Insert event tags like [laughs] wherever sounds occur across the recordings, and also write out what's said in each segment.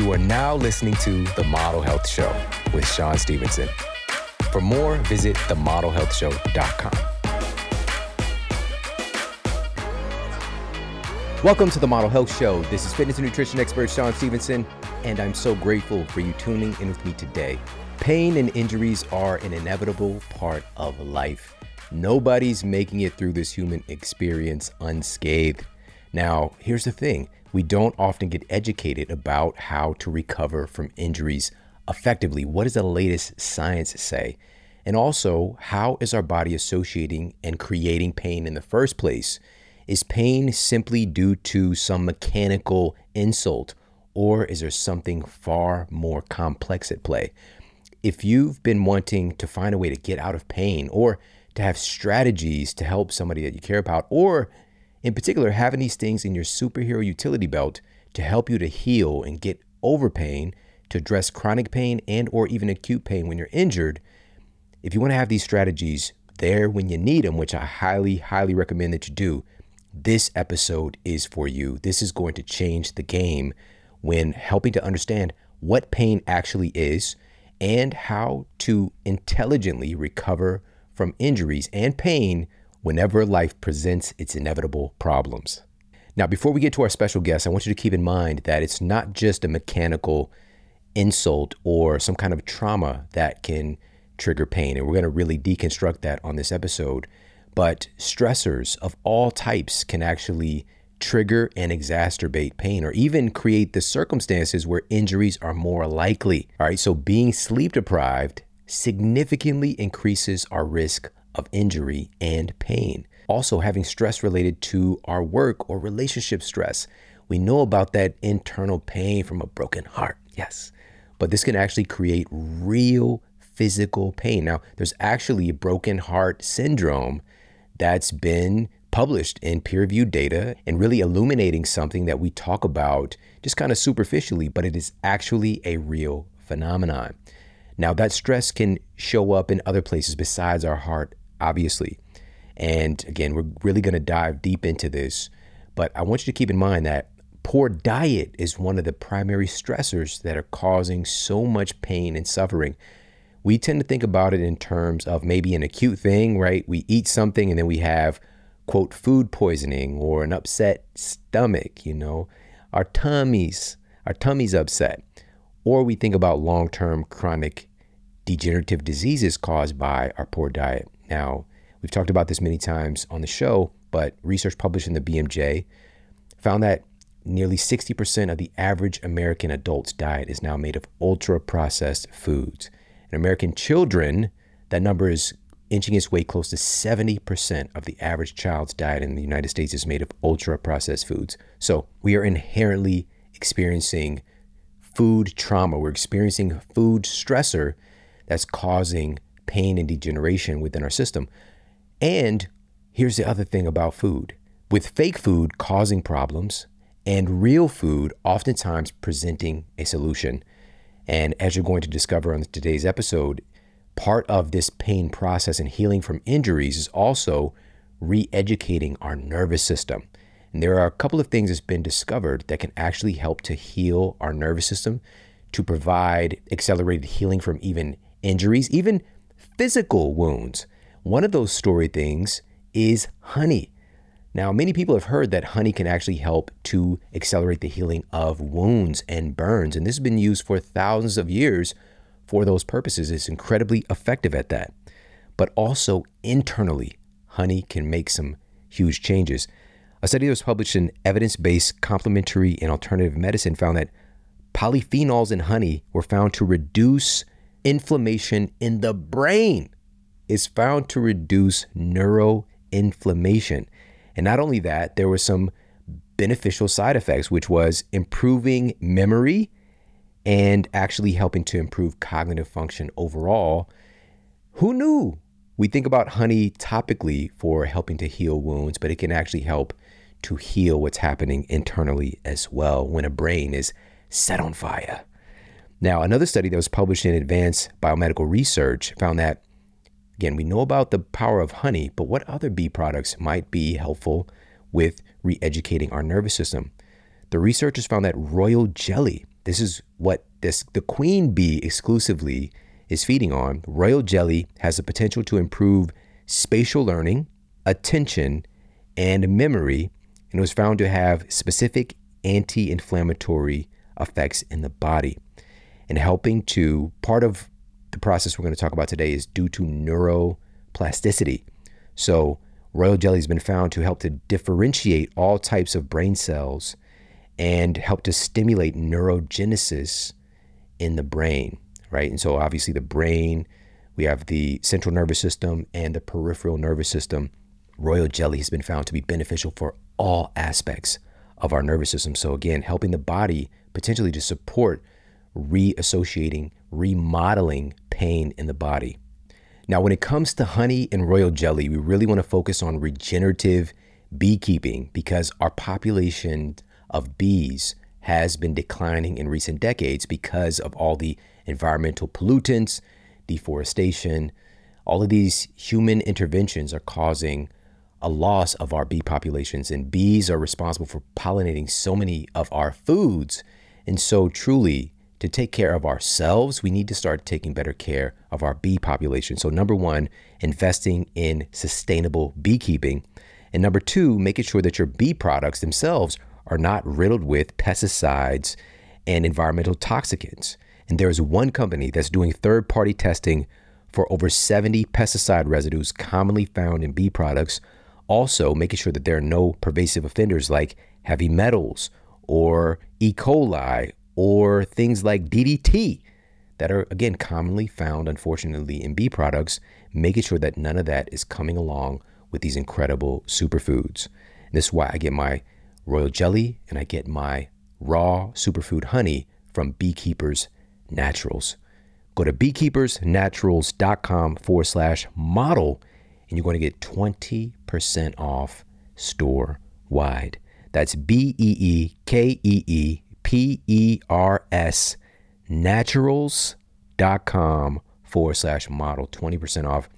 You are now listening to The Model Health Show with Shawn Stevenson. For more, visit themodelhealthshow.com. Welcome to The Model Health Show. This is fitness and nutrition expert Shawn Stevenson, and I'm so grateful for you tuning in with me today. Pain and injuries are an inevitable part of life. Nobody's making it through this human experience unscathed. Now, here's the thing we don't often get educated about how to recover from injuries effectively. What does the latest science say? And also, how is our body associating and creating pain in the first place? Is pain simply due to some mechanical insult, or is there something far more complex at play? If you've been wanting to find a way to get out of pain, or to have strategies to help somebody that you care about, or in particular, having these things in your superhero utility belt to help you to heal and get over pain, to address chronic pain and or even acute pain when you're injured. If you want to have these strategies there when you need them, which I highly, highly recommend that you do, this episode is for you. This is going to change the game when helping to understand what pain actually is and how to intelligently recover from injuries and pain whenever life presents its inevitable problems. Now, before we get to our special guest, I want you to keep in mind that it's not just a mechanical insult or some kind of trauma that can trigger pain. And we're going to really deconstruct that on this episode. But stressors of all types can actually trigger and exacerbate pain or even create the circumstances where injuries are more likely. All right, so being sleep deprived significantly increases our risk of injury and pain. Also, having stress related to our work or relationship stress. We know about that internal pain from a broken heart, yes, but this can actually create real physical pain. Now, there's actually a broken heart syndrome that's been published in peer reviewed data and really illuminating something that we talk about just kind of superficially, but it is actually a real phenomenon. Now, that stress can show up in other places besides our heart obviously. And again, we're really going to dive deep into this, but I want you to keep in mind that poor diet is one of the primary stressors that are causing so much pain and suffering. We tend to think about it in terms of maybe an acute thing, right? We eat something and then we have, quote, food poisoning or an upset stomach, you know, our tummies, our tummy's upset. Or we think about long term chronic degenerative diseases caused by our poor diet. Now, we've talked about this many times on the show, but research published in the BMJ found that nearly 60% of the average American adult's diet is now made of ultra processed foods. In American children, that number is inching its way close to 70% of the average child's diet in the United States is made of ultra processed foods. So we are inherently experiencing food trauma. We're experiencing food stressor that's causing pain and degeneration within our system. And here's the other thing about food with fake food causing problems and real food oftentimes presenting a solution. And as you're going to discover on today's episode, part of this pain process and healing from injuries is also re educating our nervous system. And there are a couple of things that's been discovered that can actually help to heal our nervous system, to provide accelerated healing from even injuries, even physical wounds. One of those story things is honey. Now, many people have heard that honey can actually help to accelerate the healing of wounds and burns, and this has been used for thousands of years for those purposes. It's incredibly effective at that. But also internally, honey can make some huge changes. A study that was published in Evidence Based Complementary and Alternative Medicine found that polyphenols in honey were found to reduce inflammation in the brain is found to reduce neuroinflammation. And not only that, there were some beneficial side effects, which was improving memory and actually helping to improve cognitive function overall. Who knew? We think about honey topically for helping to heal wounds, but it can actually help to heal what's happening internally as well when a brain is set on fire. Now, another study that was published in Advanced Biomedical Research found that, again, we know about the power of honey, but what other bee products might be helpful with re educating our nervous system? The researchers found that royal jelly this is what this the queen bee exclusively is feeding on. Royal jelly has the potential to improve spatial learning, attention, and memory, and was found to have specific anti-inflammatory effects in the body and helping to part of the process we're going to talk about today is due to neuroplasticity. So, royal jelly has been found to help to differentiate all types of brain cells and help to stimulate neurogenesis in the brain, right? And so, obviously, the brain, we have the central nervous system and the peripheral nervous system. Royal jelly has been found to be beneficial for all aspects of our nervous system. So, again, helping the body potentially to support reassociating, remodeling pain in the body. Now, when it comes to honey and royal jelly, we really want to focus on regenerative beekeeping because our population of bees has been declining in recent decades because of all the environmental pollutants, deforestation. All of these human interventions are causing a loss of our bee populations, and bees are responsible for pollinating so many of our foods. And so, truly, to take care of ourselves, we need to start taking better care of our bee population. So, number one, investing in sustainable beekeeping. And number two, making sure that your bee products themselves are not riddled with pesticides and environmental toxicants. And there is one company that's doing third party testing for over 70 pesticide residues commonly found in bee products, also making sure that there are no pervasive offenders like heavy metals or E. coli or things like DDT that are, again, commonly found, unfortunately, in bee products, making sure that none of that is coming along with these incredible superfoods. And this is why I get my royal jelly and I get my raw superfood honey from Beekeepers Naturals. Go to beekeepersnaturals.com forward slash model and you're going to get 20% off store wide. That's B E E K E E P E R S naturals.com forward slash model 20% off.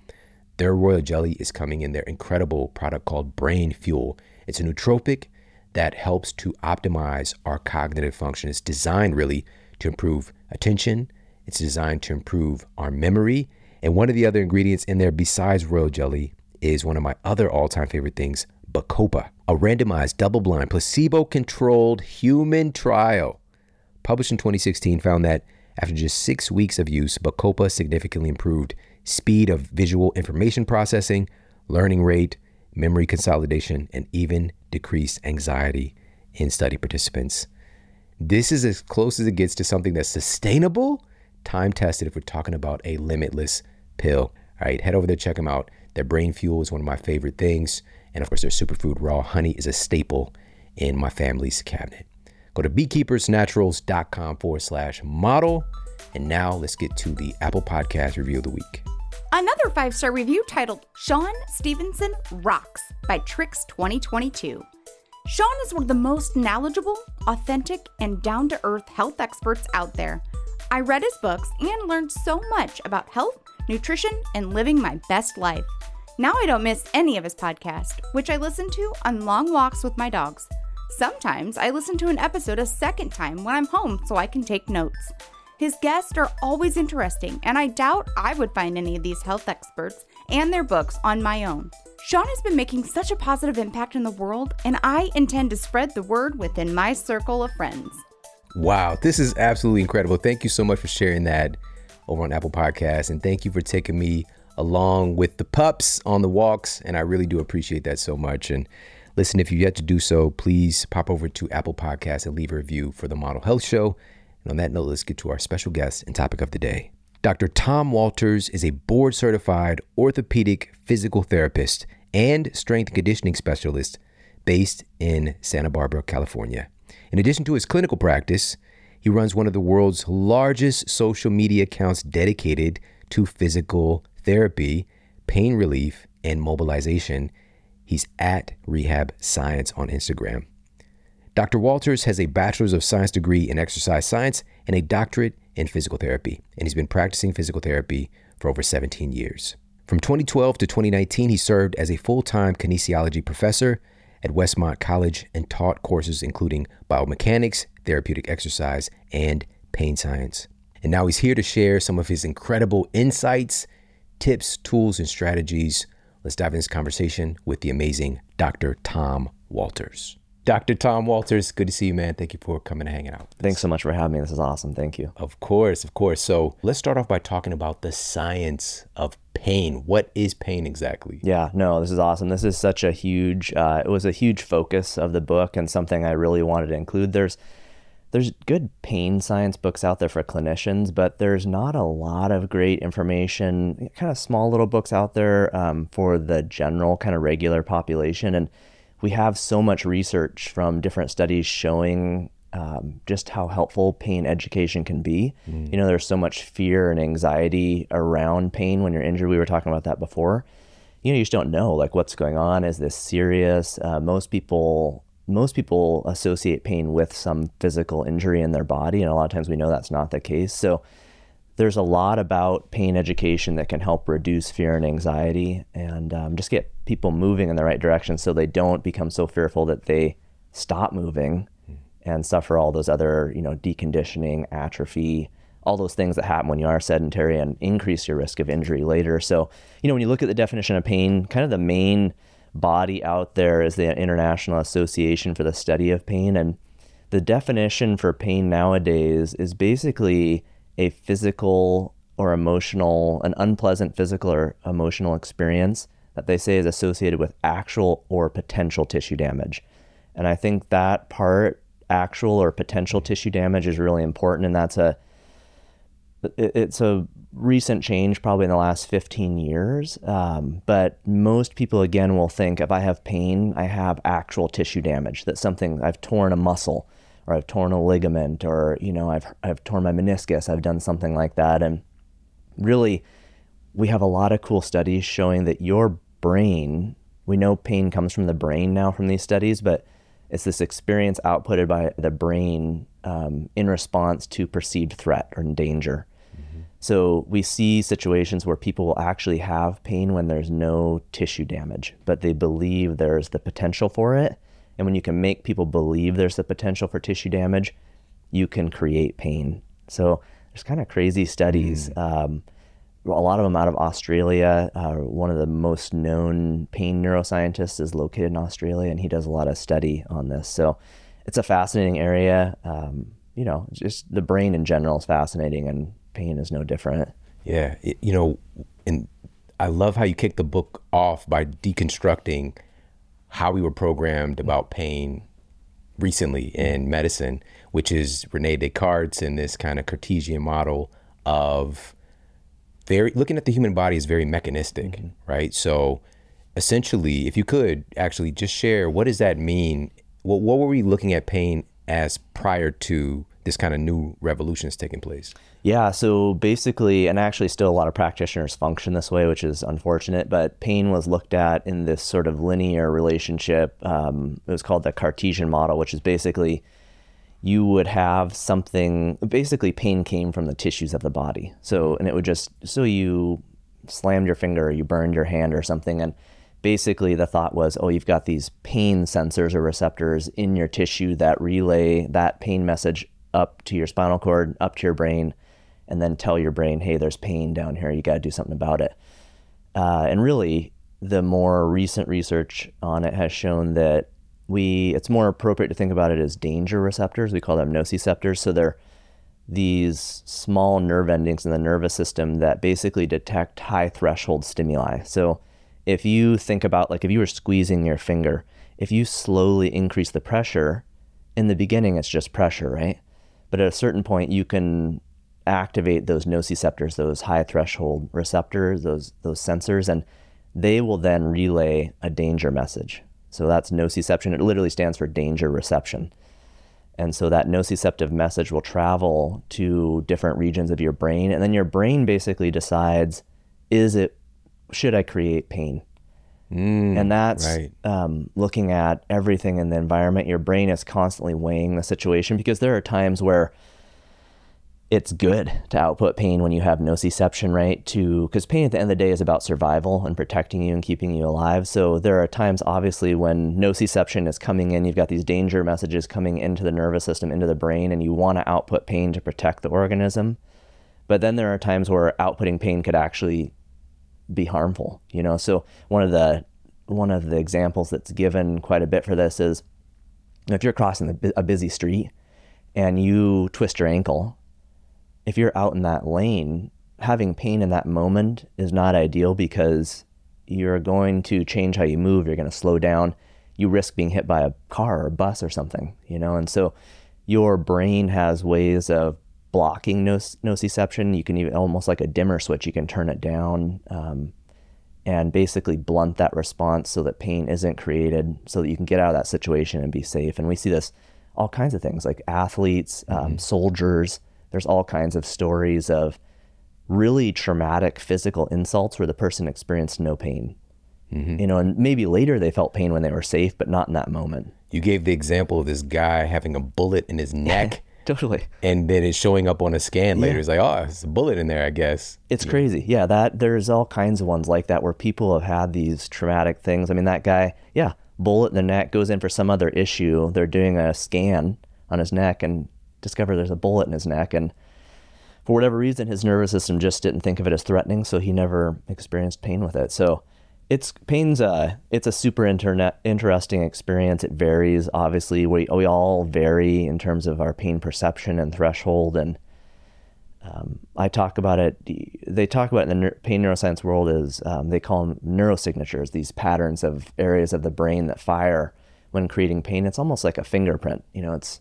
Their royal jelly is coming in their incredible product called Brain Fuel. It's a nootropic that helps to optimize our cognitive function. It's designed really to improve attention, it's designed to improve our memory. And one of the other ingredients in there, besides royal jelly, is one of my other all time favorite things, Bacopa, a randomized, double blind, placebo controlled human trial published in 2016 found that after just six weeks of use, Bacopa significantly improved speed of visual information processing, learning rate, memory consolidation, and even decreased anxiety in study participants. This is as close as it gets to something that's sustainable, time tested if we're talking about a limitless pill. All right, head over there, check them out. Their brain fuel is one of my favorite things. And of course, their superfood raw honey is a staple in my family's cabinet. Go to beekeepersnaturals.com forward slash model. And now let's get to the Apple Podcast review of the week. Another five star review titled Shawn Stevenson Rocks by Tricks 2022. Shawn is one of the most knowledgeable, authentic, and down to earth health experts out there. I read his books and learned so much about health, nutrition, and living my best life. Now I don't miss any of his podcasts, which I listen to on long walks with my dogs. Sometimes I listen to an episode a second time when I'm home so I can take notes. His guests are always interesting, and I doubt I would find any of these health experts and their books on my own. Shawn has been making such a positive impact in the world, and I intend to spread the word within my circle of friends. Wow, this is absolutely incredible. Thank you so much for sharing that over on Apple Podcasts, and thank you for taking me along with the pups on the walks, and I really do appreciate that so much. And Listen, if you've yet to do so, please pop over to Apple Podcasts and leave a review for the Model Health Show. And on that note, let's get to our special guest and topic of the day. Dr. Tom Walters is a board certified orthopedic physical therapist and strength conditioning specialist based in Santa Barbara, California. In addition to his clinical practice, he runs one of the world's largest social media accounts dedicated to physical therapy, pain relief, and mobilization He's at Rehab Science on Instagram. Dr. Walters has a Bachelor's of Science degree in exercise science and a doctorate in physical therapy, and he's been practicing physical therapy for over 17 years. From 2012 to 2019, he served as a full time kinesiology professor at Westmont College and taught courses including biomechanics, therapeutic exercise, and pain science. And now he's here to share some of his incredible insights, tips, tools, and strategies. Let's dive into this conversation with the amazing Dr. Tom Walters. Dr. Tom Walters, good to see you, man. Thank you for coming and hanging out. Thanks so much for having me. This is awesome. Thank you. Of course, of course. So let's start off by talking about the science of pain. What is pain exactly? Yeah, no, this is awesome. This is such a huge, uh, it was a huge focus of the book and something I really wanted to include. There's, there's good pain science books out there for clinicians, but there's not a lot of great information, kind of small little books out there um, for the general kind of regular population. And we have so much research from different studies showing um, just how helpful pain education can be. Mm. You know, there's so much fear and anxiety around pain when you're injured. We were talking about that before. You know, you just don't know like what's going on. Is this serious? Uh, most people most people associate pain with some physical injury in their body, and a lot of times we know that's not the case. So there's a lot about pain education that can help reduce fear and anxiety and um, just get people moving in the right direction so they don't become so fearful that they stop moving and suffer all those other, you know, deconditioning, atrophy, all those things that happen when you are sedentary and increase your risk of injury later. So, you know, when you look at the definition of pain, kind of the main body out there is the International Association for the Study of Pain. And the definition for pain nowadays is basically a physical or emotional, an unpleasant physical or emotional experience that they say is associated with actual or potential tissue damage. And I think that part, actual or potential tissue damage, is really important. And that's a, it's a recent change probably in the last 15 years. Um, but most people, again, will think if I have pain, I have actual tissue damage, that something, I've torn a muscle or I've torn a ligament or you know I've I've torn my meniscus, I've done something like that and really we have a lot of cool studies showing that your brain, we know pain comes from the brain now from these studies, but it's this experience outputted by the brain um, in response to perceived threat or danger. So we see situations where people will actually have pain when there's no tissue damage, but they believe there's the potential for it. And when you can make people believe there's the potential for tissue damage, you can create pain. So there's kind of crazy studies. Mm. Um, a lot of them out of Australia. Uh, one of the most known pain neuroscientists is located in Australia, and he does a lot of study on this. So it's a fascinating area. Um, you know, just the brain in general is fascinating, and pain is no different. Yeah, it, you know, and I love how you kick the book off by deconstructing how we were programmed about pain recently in medicine, which is Rene Descartes and this kind of Cartesian model of very looking at the human body is very mechanistic, mm-hmm. right? So essentially, if you could actually just share what does that mean? What what were we looking at pain as prior to this kind of new revolution is taking place? Yeah, so basically, and actually, still a lot of practitioners function this way, which is unfortunate. But pain was looked at in this sort of linear relationship. Um, it was called the Cartesian model, which is basically you would have something. Basically, pain came from the tissues of the body. So, and it would just so you slammed your finger, or you burned your hand, or something, and basically the thought was, oh, you've got these pain sensors or receptors in your tissue that relay that pain message up to your spinal cord, up to your brain and then tell your brain, hey, there's pain down here. You got to do something about it. Uh, and really, the more recent research on it has shown that we it's more appropriate to think about it as danger receptors. We call them nociceptors. So they're these small nerve endings in the nervous system that basically detect high threshold stimuli. So if you think about like if you were squeezing your finger, if you slowly increase the pressure, in the beginning it's just pressure, right? But at a certain point you can activate those nociceptors, those high threshold receptors, those those sensors, and they will then relay a danger message. So that's nociception. It literally stands for danger reception. And so that nociceptive message will travel to different regions of your brain, and then your brain basically decides, is it should I create pain? Mm, and that's right. um, looking at everything in the environment. Your brain is constantly weighing the situation because there are times where it's good to output pain when you have nociception, right? To because pain at the end of the day is about survival and protecting you and keeping you alive. So there are times, obviously, when nociception is coming in, you've got these danger messages coming into the nervous system, into the brain, and you want to output pain to protect the organism. But then there are times where outputting pain could actually be harmful. You know, so one of the one of the examples that's given quite a bit for this is if you're crossing a busy street and you twist your ankle if you're out in that lane, having pain in that moment is not ideal because you're going to change how you move. You're going to slow down. You risk being hit by a car or a bus or something, you know? And so your brain has ways of blocking nociception. You can even almost like a dimmer switch, you can turn it down um, and basically blunt that response so that pain isn't created so that you can get out of that situation and be safe. And we see this all kinds of things like athletes, um, mm-hmm. soldiers there's all kinds of stories of really traumatic physical insults where the person experienced no pain. Mm-hmm. You know, and maybe later they felt pain when they were safe, but not in that moment. You gave the example of this guy having a bullet in his [laughs] neck. [laughs] totally. And then it's showing up on a scan later. Yeah. It's like, oh, it's a bullet in there, I guess. It's yeah. crazy. Yeah, that there's all kinds of ones like that where people have had these traumatic things. I mean, that guy, yeah, bullet in the neck goes in for some other issue. They're doing a scan on his neck and discover there's a bullet in his neck. And for whatever reason, his nervous system just didn't think of it as threatening, so he never experienced pain with it. So it's pain's it's a super internet interesting experience. It varies obviously. We we all vary in terms of our pain perception and threshold. And um, I talk about it. They talk about in the pain neuroscience world is um, they call them neurosignatures. These patterns of areas of the brain that fire when creating pain. It's almost like a fingerprint. You know, it's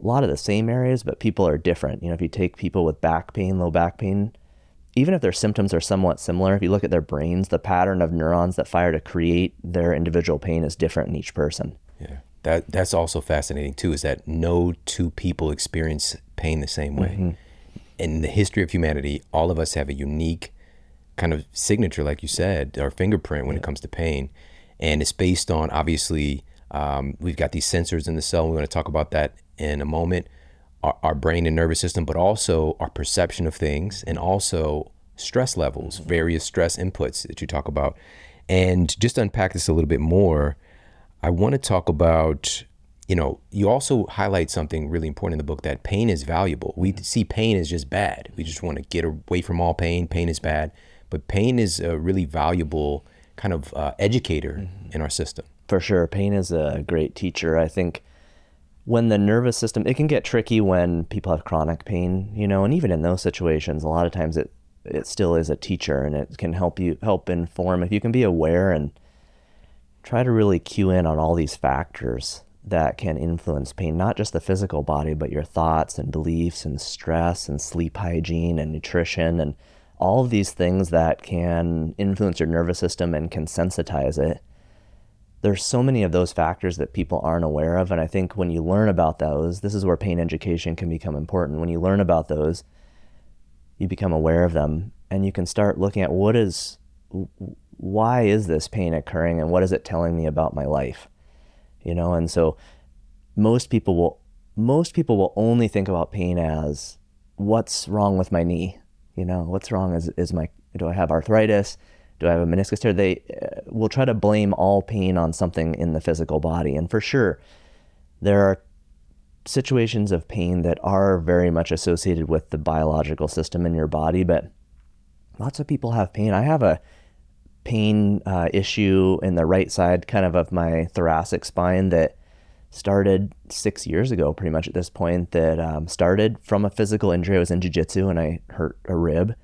a lot of the same areas, but people are different. You know, if you take people with back pain, low back pain, even if their symptoms are somewhat similar, if you look at their brains, the pattern of neurons that fire to create their individual pain is different in each person. Yeah. That that's also fascinating too, is that no two people experience pain the same way. Mm-hmm. In the history of humanity, all of us have a unique kind of signature, like you said, our fingerprint when yeah. it comes to pain. And it's based on obviously um, we've got these sensors in the cell. We want to talk about that in a moment our, our brain and nervous system, but also our perception of things and also stress levels, various stress inputs that you talk about. And just to unpack this a little bit more, I want to talk about, you know, you also highlight something really important in the book that pain is valuable. We see pain as just bad. We just want to get away from all pain. Pain is bad. But pain is a really valuable kind of uh, educator mm-hmm. in our system. For sure. Pain is a great teacher. I think when the nervous system it can get tricky when people have chronic pain you know and even in those situations a lot of times it it still is a teacher and it can help you help inform if you can be aware and try to really cue in on all these factors that can influence pain not just the physical body but your thoughts and beliefs and stress and sleep hygiene and nutrition and all of these things that can influence your nervous system and can sensitize it there's so many of those factors that people aren't aware of. And I think when you learn about those, this is where pain education can become important. When you learn about those, you become aware of them and you can start looking at what is, why is this pain occurring and what is it telling me about my life? You know, and so most people will, most people will only think about pain as what's wrong with my knee? You know, what's wrong is, is my, do I have arthritis? Do I have a meniscus tear? They uh, will try to blame all pain on something in the physical body. And for sure, there are situations of pain that are very much associated with the biological system in your body, but lots of people have pain. I have a pain uh, issue in the right side, kind of of my thoracic spine that started six years ago, pretty much at this point. That um, started from a physical injury. I was in jiu-jitsu and I hurt a rib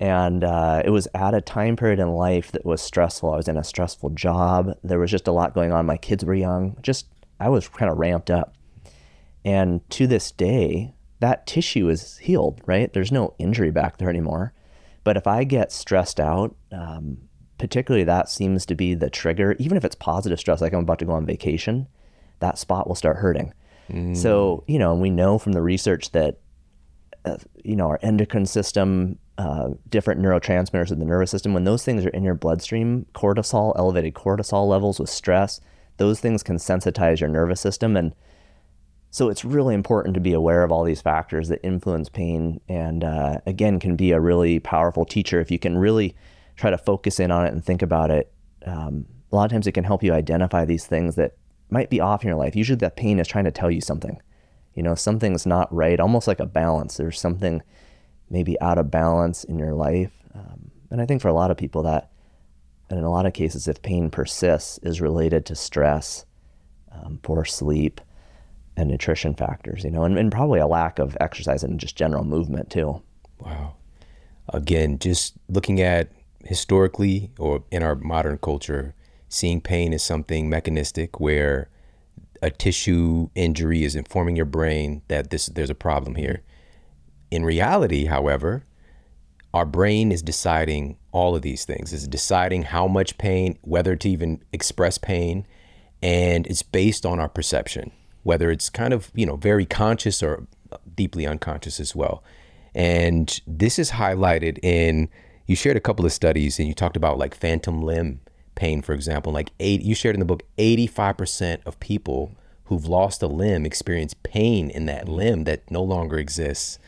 and uh, it was at a time period in life that was stressful. I was in a stressful job. There was just a lot going on. My kids were young. Just I was kind of ramped up. And to this day, that tissue is healed. Right? There's no injury back there anymore. But if I get stressed out, um, particularly that seems to be the trigger. Even if it's positive stress, like I'm about to go on vacation, that spot will start hurting. Mm. So you know, we know from the research that you know our endocrine system uh, different neurotransmitters in the nervous system, when those things are in your bloodstream, cortisol, elevated cortisol levels with stress, those things can sensitize your nervous system. And So it's really important to be aware of all these factors that influence pain, and uh, again, can be a really powerful teacher if you can really try to focus in on it and think about it. Um, a lot of times, it can help you identify these things that might be off in your life. Usually, that pain is trying to tell you something. You know, something's not right, almost like a balance. There's something maybe out of balance in your life, um, and I think for a lot of people that, and in a lot of cases, if pain persists, is related to stress, um, poor sleep and nutrition factors, you know, and, and probably a lack of exercise and just general movement too. Wow. Again, just looking at historically or in our modern culture, seeing pain as something mechanistic where a tissue injury is informing your brain that this there's a problem here. In reality, however, our brain is deciding all of these things. It's deciding how much pain, whether to even express pain, and it's based on our perception whether it's kind of you know very conscious or deeply unconscious as well and this is highlighted in you shared a couple of studies and you talked about like phantom limb pain for example like eight you shared in the book 85% of people who've lost a limb experience pain in that limb that no longer exists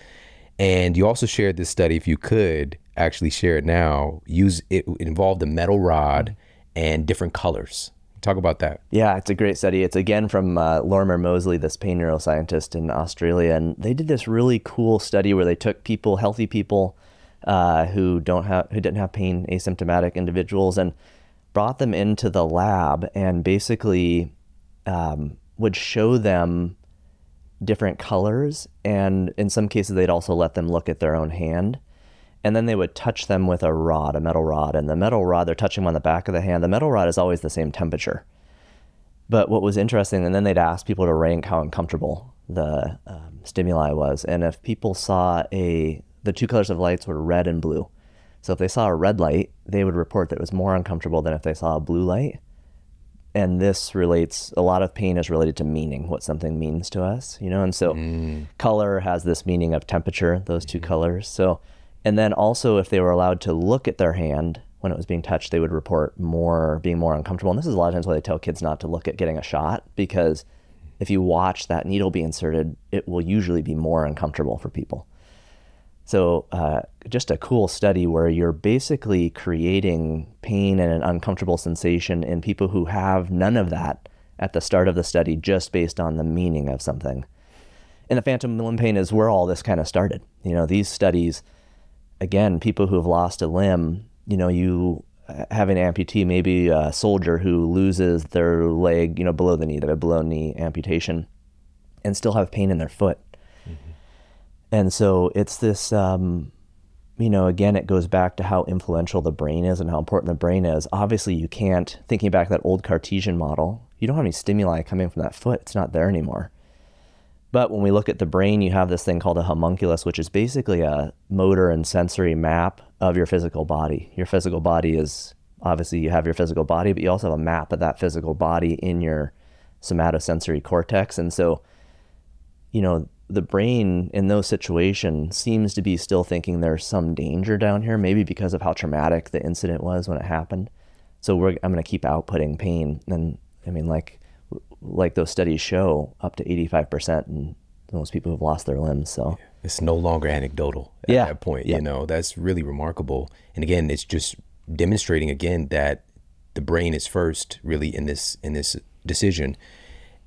and you also shared this study if you could actually share it now use it, it involved a metal rod and different colors Talk about that. Yeah, it's a great study. It's again from uh, Lorimer Moseley, this pain neuroscientist in Australia, and they did this really cool study where they took people, healthy people, uh, who don't have who didn't have pain, asymptomatic individuals, and brought them into the lab and basically um, would show them different colors, and in some cases they'd also let them look at their own hand and then they would touch them with a rod, a metal rod. And the metal rod, they're touching on the back of the hand. The metal rod is always the same temperature. But what was interesting, and then they'd ask people to rank how uncomfortable the um, stimuli was. And if people saw a, the two colors of lights were red and blue. So if they saw a red light, they would report that it was more uncomfortable than if they saw a blue light. And this relates, a lot of pain is related to meaning, what something means to us, you know? And so mm. color has this meaning of temperature, those 2 mm-hmm. colors. So and then also, if they were allowed to look at their hand when it was being touched, they would report more being more uncomfortable. And this is a lot of times why they tell kids not to look at getting a shot because if you watch that needle be inserted, it will usually be more uncomfortable for people. So, uh, just a cool study where you're basically creating pain and an uncomfortable sensation in people who have none of that at the start of the study just based on the meaning of something. And the phantom limb pain is where all this kind of started. You know, these studies again, people who have lost a limb, you know, you have an amputee, maybe a soldier who loses their leg, you know, below the knee, they have a below knee amputation, and still have pain in their foot. And so it's this, um, you know, again, it goes back to how influential the brain is and how important the brain is. Obviously, you can't, thinking back to that old Cartesian model, you don't have any stimuli coming from that foot. It's not there anymore. But when we look at the brain, you have this thing called a homunculus, which is basically a motor and sensory map of your physical body. Your physical body is obviously you have your physical body, but you also have a map of that physical body in your somatosensory cortex. And so, you know, the brain in those situations seems to be still thinking there's some danger down here, maybe because of how traumatic the incident was when it happened. So we're, I'm going to keep outputting pain. And I mean, like, like those studies show, up to 85% in those people who've lost their limbs. So it's no longer anecdotal at yeah. that point. Yeah. You know, that's really remarkable. And again, it's just demonstrating again that the brain is first really in this in this decision.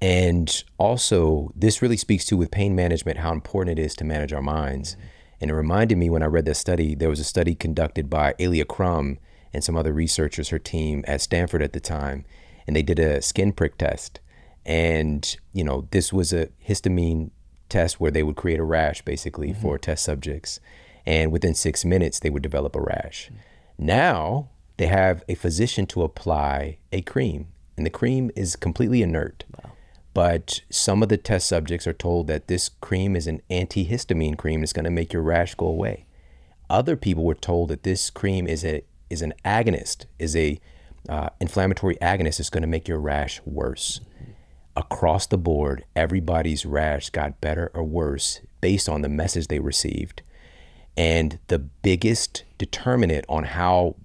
And also, this really speaks to with pain management how important it is to manage our minds. And it reminded me when I read that study, there was a study conducted by Alia Crum and some other researchers, her team at Stanford at the time, and they did a skin prick test. And, you know, this was a histamine test where they would create a rash basically mm-hmm. for test subjects. And within six minutes, they would develop a rash. Mm-hmm. Now they have a physician to apply a cream, and the cream is completely inert. Wow. But some of the test subjects are told that this cream is an antihistamine cream that's going to make your rash go away. Other people were told that this cream is a is an agonist, is a uh, inflammatory agonist is going to make your rash worse. Across the board, everybody's rash got better or worse based on the message they received. And the biggest determinant on how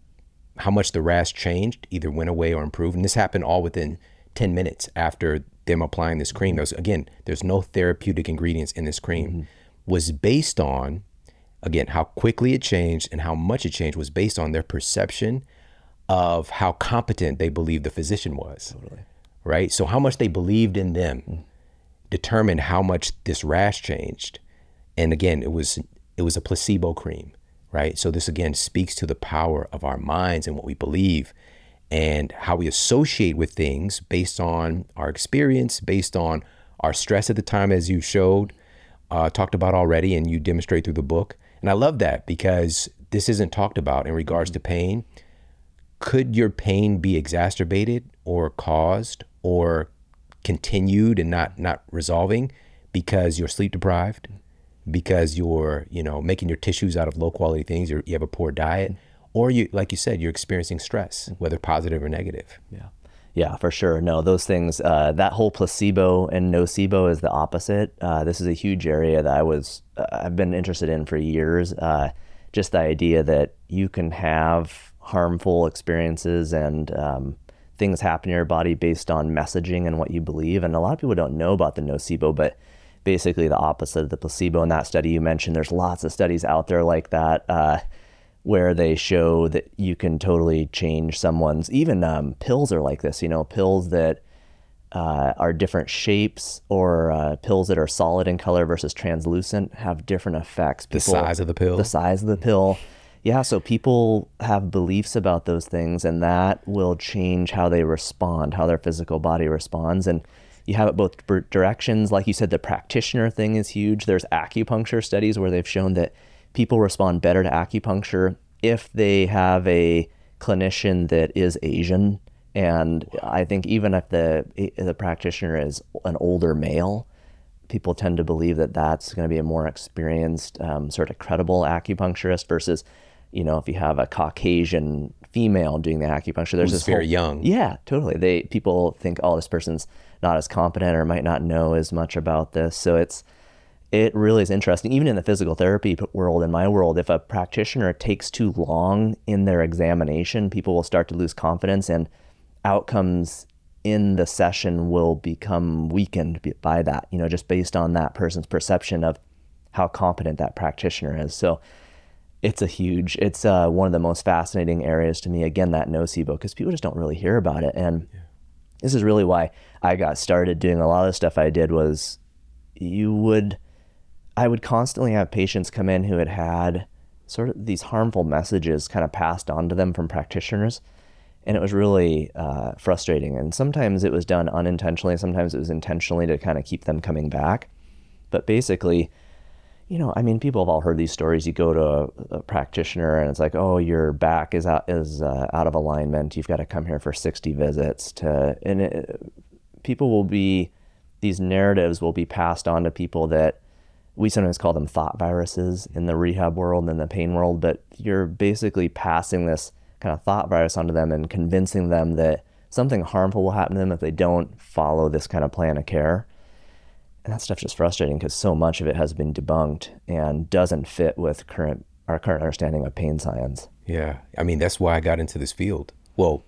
how much the rash changed, either went away or improved, and this happened all within 10 minutes after them applying this cream, there's again, there's no therapeutic ingredients in this cream, mm-hmm. was based on again how quickly it changed and how much it changed was based on their perception of how competent they believed the physician was. Totally. Right? So how much they believed in them mm-hmm. determined how much this rash changed. And again, it was it was a placebo cream, right? So this again speaks to the power of our minds and what we believe and how we associate with things based on our experience, based on our stress at the time, as you showed, uh, talked about already, and you demonstrate through the book. And I love that because this isn't talked about in regards to pain. Could your pain be exacerbated or caused or continued and not not resolving because you're sleep deprived, because you're you know making your tissues out of low quality things, you have a poor diet, or you like you said you're experiencing stress, whether positive or negative. Yeah. Yeah, for sure. No, those things, uh, that whole placebo and nocebo is the opposite. Uh, this is a huge area that I was, uh, I've been interested in for years. Uh, just the idea that you can have harmful experiences and um, things happen in your body based on messaging and what you believe. And a lot of people don't know about the nocebo, but basically the opposite of the placebo. In that study you mentioned, there's lots of studies out there like that uh, where they show that you can totally change someone's. Even um, pills are like this. You know, pills that uh, are different shapes or uh, pills that are solid in color versus translucent have different effects. The size of the pill. The size of the pill. Yeah, so people have beliefs about those things, and that will change how they respond, how their physical body responds. And you have it both directions. Like you said, the practitioner thing is huge. There's acupuncture studies where they've shown that people respond better to acupuncture if they have a clinician that is Asian. And I think even if the the practitioner is an older male, people tend to believe that that's going to be a more experienced, um, sort of credible acupuncturist versus, you know, if you have a Caucasian female doing the acupuncture, there's Who's this very whole- young. Yeah, totally. They people think, oh, this person's not as competent or might not know as much about this. So it's it really is interesting. Even in the physical therapy world, in my world, if a practitioner takes too long in their examination, people will start to lose confidence and outcomes in the session will become weakened by that, you know, just based on that person's perception of how competent that practitioner is. So it's a huge, it's uh, one of the most fascinating areas to me. Again, that nocebo, because people just don't really hear about it. And this is really why I got started doing a lot of the stuff I did was you would I would constantly have patients come in who had had sort of these harmful messages kind of passed on to them from practitioners. And it was really uh, frustrating. And sometimes it was done unintentionally, sometimes it was intentionally to kind of keep them coming back. But basically, you know, I mean, people have all heard these stories. You go to a, a practitioner and it's like, oh, your back is out is uh, out of alignment. You've got to come here for sixty visits to, and it, people will be these narratives will be passed on to people that we sometimes call them thought viruses in the rehab world and the pain world, but you're basically passing this kind of thought virus onto them and convincing them that something harmful will happen to them if they don't follow this kind of plan of care. And that stuff's just frustrating because so much of it has been debunked and doesn't fit with current our current understanding of pain science. Yeah, I mean that's why I got into this field. Well,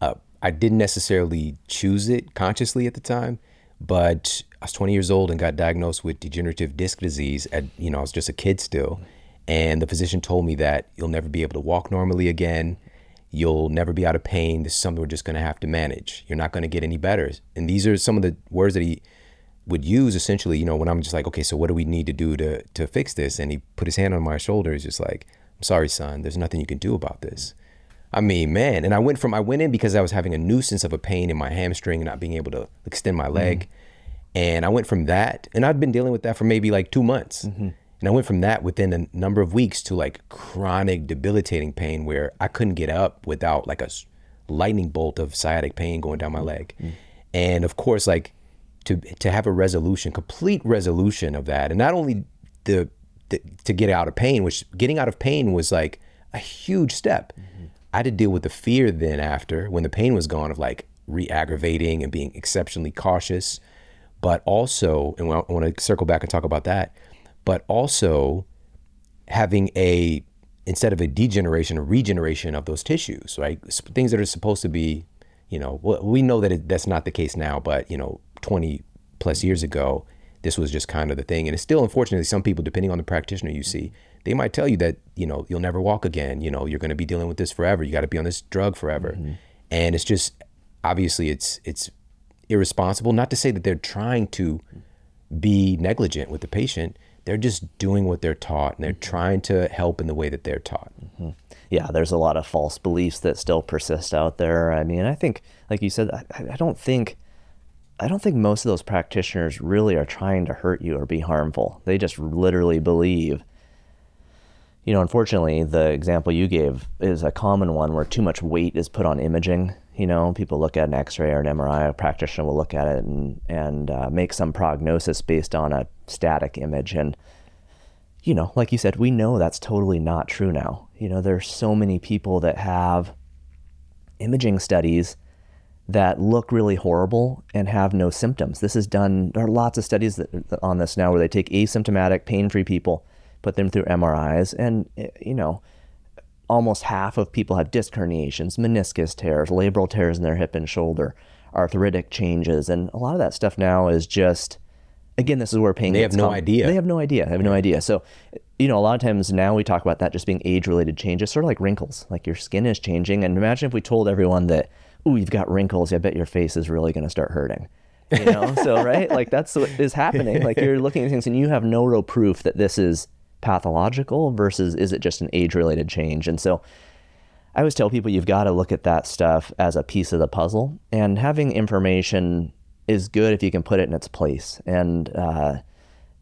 uh, I didn't necessarily choose it consciously at the time, but I was 20 years old and got diagnosed with degenerative disc disease. At you know, I was just a kid still, and the physician told me that you'll never be able to walk normally again. You'll never be out of pain. This is something we're just going to have to manage. You're not going to get any better. And these are some of the words that he would use essentially, you know, when I'm just like, okay, so what do we need to do to to fix this? And he put his hand on my shoulder. He's just like, I'm sorry, son. There's nothing you can do about this. I mean, man. And I went from I went in because I was having a nuisance of a pain in my hamstring and not being able to extend my leg. Mm-hmm. And I went from that, and I'd been dealing with that for maybe like two months. Mm-hmm. And I went from that within a number of weeks to like chronic, debilitating pain where I couldn't get up without like a lightning bolt of sciatic pain going down my mm-hmm. leg. And of course, like to to have a resolution, complete resolution of that, and not only the, the to get out of pain, which getting out of pain was like a huge step. Mm-hmm. I had to deal with the fear then after when the pain was gone of like re-aggravating and being exceptionally cautious, but also, and I want to circle back and talk about that, but also having a instead of a degeneration, a regeneration of those tissues, right? Things that are supposed to be, you know, we know that it, that's not the case now, but you know, 20 plus years ago, this was just kind of the thing. And it's still, unfortunately, some people, depending on the practitioner you see, they might tell you that, you know, you'll never walk again. You know, you're going to be dealing with this forever. You got to be on this drug forever. Mm-hmm. And it's just, obviously, it's, it's irresponsible. Not to say that they're trying to be negligent with the patient. They're just doing what they're taught and they're mm-hmm. trying to help in the way that they're taught. Mm-hmm. Yeah, there's a lot of false beliefs that still persist out there. I mean, I think, like you said, I, I don't think I don't think most of those practitioners really are trying to hurt you or be harmful. They just literally believe. You know, unfortunately, the example you gave is a common one where too much weight is put on imaging. You know, people look at an X-ray or an MRI. A practitioner will look at it and and uh, make some prognosis based on a static image. And you know, like you said, we know that's totally not true now. You know, there's so many people that have imaging studies that look really horrible and have no symptoms. This is done, there are lots of studies that, on this now where they take asymptomatic, pain free people, put them through MRIs, and, eh, you know, almost half of people have disc herniations, meniscus tears, labral tears in their hip and shoulder, arthritic changes, and a lot of that stuff now is just, again, this is where pain. They have no com- idea. They have no idea. They have no idea. So, you know, a lot of times now we talk about that just being age-related changes, sort of like wrinkles, like your skin is changing. And imagine if we told everyone that ooh, you've got wrinkles. I bet your face is really going to start hurting. You know, so right, like that's what is happening. [laughs] Like you're looking at things and you have no real proof that this is pathological versus is it just an age-related change. And so, I always tell people you've got to look at that stuff as a piece of the puzzle, and having information is good if you can put it in its place. And uh,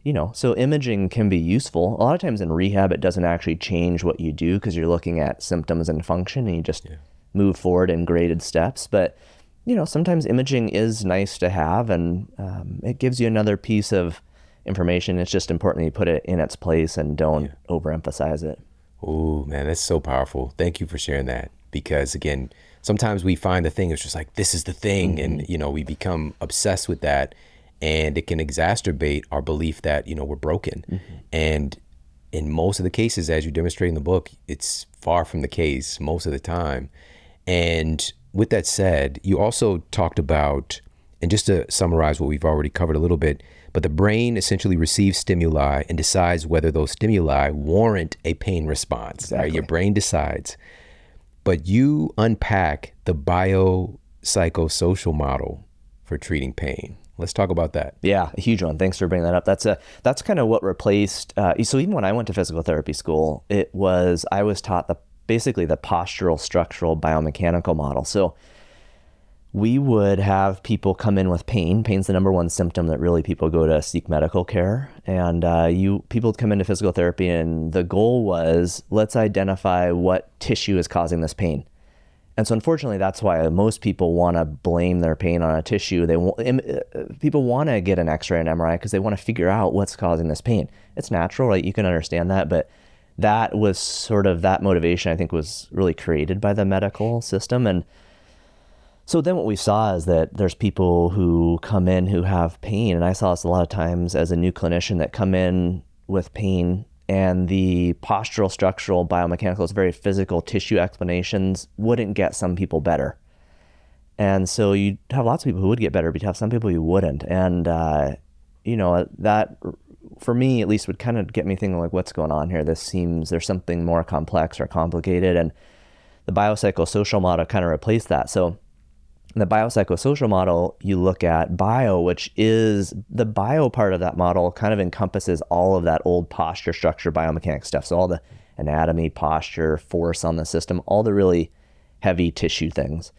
you know, so imaging can be useful. A lot of times in rehab, it doesn't actually change what you do because you're looking at symptoms and function, and you just yeah move forward in graded steps. But you know, sometimes imaging is nice to have, and um, it gives you another piece of information. It's just important that you put it in its place and don't yeah. overemphasize it. Oh man, that's so powerful. Thank you for sharing that. Because again, sometimes we find the thing is just like this is the thing, mm-hmm. and you know we become obsessed with that, and it can exacerbate our belief that you know we're broken. Mm-hmm. And in most of the cases, as you demonstrate in the book, it's far from the case most of the time. And with that said, you also talked about, and just to summarize what we've already covered a little bit, but the brain essentially receives stimuli and decides whether those stimuli warrant a pain response. Exactly. Right? Your brain decides. But you unpack the biopsychosocial model for treating pain. Let's talk about that. Yeah, a huge one. Thanks for bringing that up. That's a that's kind of what replaced. Uh, so even when I went to physical therapy school, it was I was taught the basically the postural structural biomechanical model. So we would have people come in with pain. Pain's the number one symptom that really people go to seek medical care. And uh, you people would come into physical therapy, and the goal was let's identify what tissue is causing this pain. And so, unfortunately, that's why most people want to blame their pain on a tissue. They want, uh, people want to get an X-ray and MRI because they want to figure out what's causing this pain. It's natural, right? You can understand that, but that was sort of that motivation I think was really created by the medical system and so then what we saw is that there's people who come in who have pain and I saw this a lot of times as a new clinician that come in with pain and the postural structural biomechanical it's very physical tissue explanations wouldn't get some people better. And so you have lots of people who would get better but you have some people who wouldn't. And uh, you know that for me at least would kind of get me thinking like what's going on here? This seems there's something more complex or complicated. And the biopsychosocial model kind of replaced that. So in the biopsychosocial model you look at bio which is the bio part of that model kind of encompasses all of that old posture structure biomechanics stuff. So all the anatomy posture force on the system all the really heavy tissue things.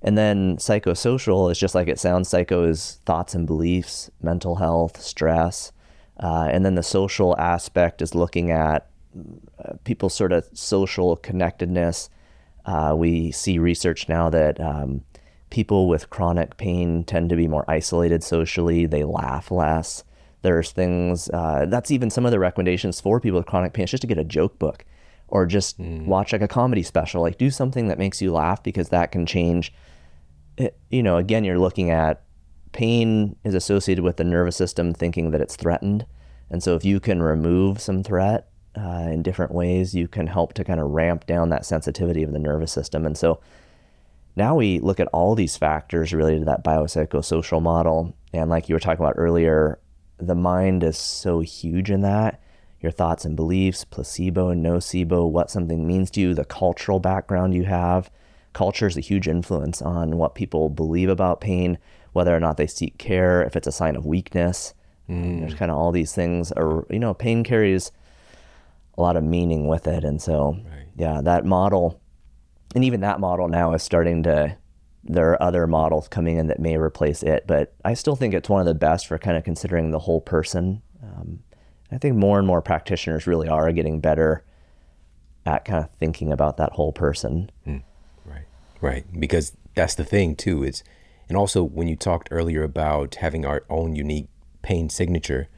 And then psychosocial is just like it sounds psycho is thoughts and beliefs mental health stress. Uh, and then the social aspect is looking at uh, people's sort of social connectedness. Uh, we see research now that um, people with chronic pain tend to be more isolated socially, they laugh less. There's things, uh, that's even some of the recommendations for people with chronic pain, it's just to get a joke book or just mm. watch like a comedy special. Like do something that makes you laugh because that can change. It, you know, again, you're looking at pain is associated with the nervous system thinking that it's threatened. And so if you can remove some threat uh, in different ways, you can help to kind of ramp down that sensitivity of the nervous system. And so now we look at all these factors related to that biopsychosocial model And like you were talking about earlier, the mind is so huge in that. Your thoughts and beliefs, placebo and nocebo, what something means to you, the cultural background you have. Culture is a huge influence on what people believe about pain, whether or not they seek care, if it's a sign of weakness. Mm. There's kind of all these things. Or you know, pain carries a lot of meaning with it, and so right. yeah, that model, and even that model now is starting to. There are other models coming in that may replace it, but I still think it's one of the best for kind of considering the whole person. Um, I think more and more practitioners really are getting better at kind of thinking about that whole person. Mm. Right, right. Because that's the thing too. Is and also when you talked earlier about having our own unique pain signature,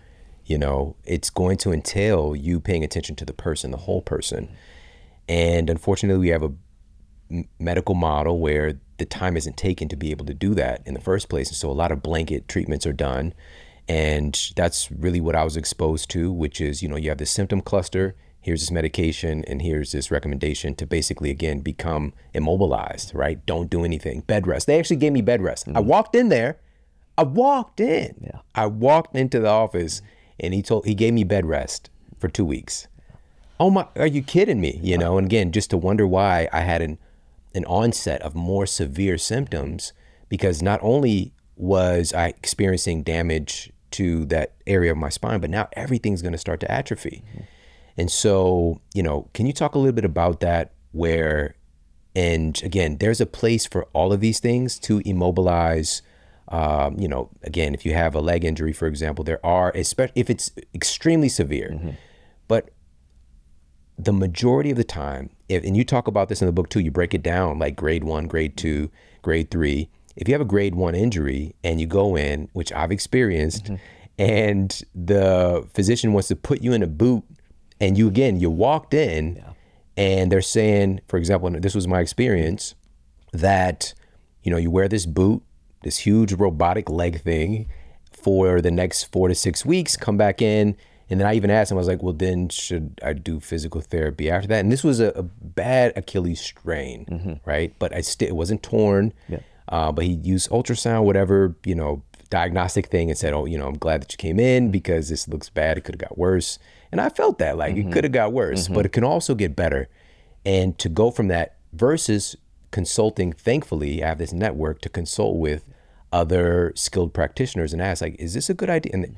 you know, it's going to entail you paying attention to the person, the whole person. And unfortunately, we have a medical model where the time isn't taken to be able to do that in the first place. And so a lot of blanket treatments are done. And that's really what I was exposed to, which is, you know, you have this symptom cluster, here's this medication, and here's this recommendation to basically, again, become immobilized, right? Don't do anything. Bed rest. They actually gave me bed rest. Mm-hmm. I walked in there I walked in. Yeah. I walked into the office and he told he gave me bed rest for two weeks. Oh my are you kidding me? You know, and again, just to wonder why I had an onset of more severe symptoms because not only was I experiencing damage to that area of my spine, but now everything's going to start to atrophy. Mm-hmm. And so, you know, can you talk a little bit about that where and again, there's a place for all of these things to immobilize um, you know, again, if you have a leg injury, for example, there are, especially if it's extremely severe, mm-hmm. but the majority of the time, if, and you talk about this in the book too, you break it down like grade one, grade two, grade three. If you have a grade one injury and you go in, which I've experienced, mm-hmm. and the physician wants to put you in a boot, and you again, you walked in, yeah. and they're saying, for example, this was my experience, that you know you wear this boot this huge robotic leg thing for the next four to six weeks, come back in. And then I even asked him, I was like, well, then should I do physical therapy after that? And this was a, a bad Achilles strain, mm-hmm. right? But I still, it wasn't torn. Yeah. Uh, but he used ultrasound, whatever, you know, diagnostic thing and said, oh, you know, I'm glad that you came in because this looks bad. It could have got worse. And I felt that like mm-hmm. it could have got worse, mm-hmm. but it can also get better. And to go from that versus consulting, thankfully, I have this network to consult with other skilled practitioners and ask, like, is this a good idea? And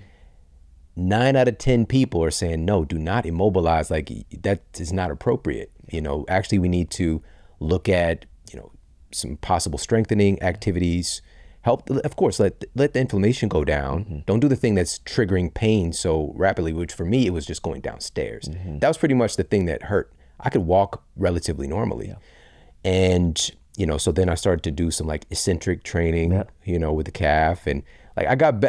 nine out of 10 people are saying, no, do not immobilize. Like, that is not appropriate. You know, actually, we need to look at, you know, some possible strengthening activities. Help, of course, let let the inflammation go down. Mm-hmm. Don't do the thing that's triggering pain so rapidly. Which for me, it was just going downstairs. Mm-hmm. That was pretty much the thing that hurt. I could walk relatively normally, yeah. and you know, so then I started to do some like eccentric training, yeah. you know, with the calf, and like I got be-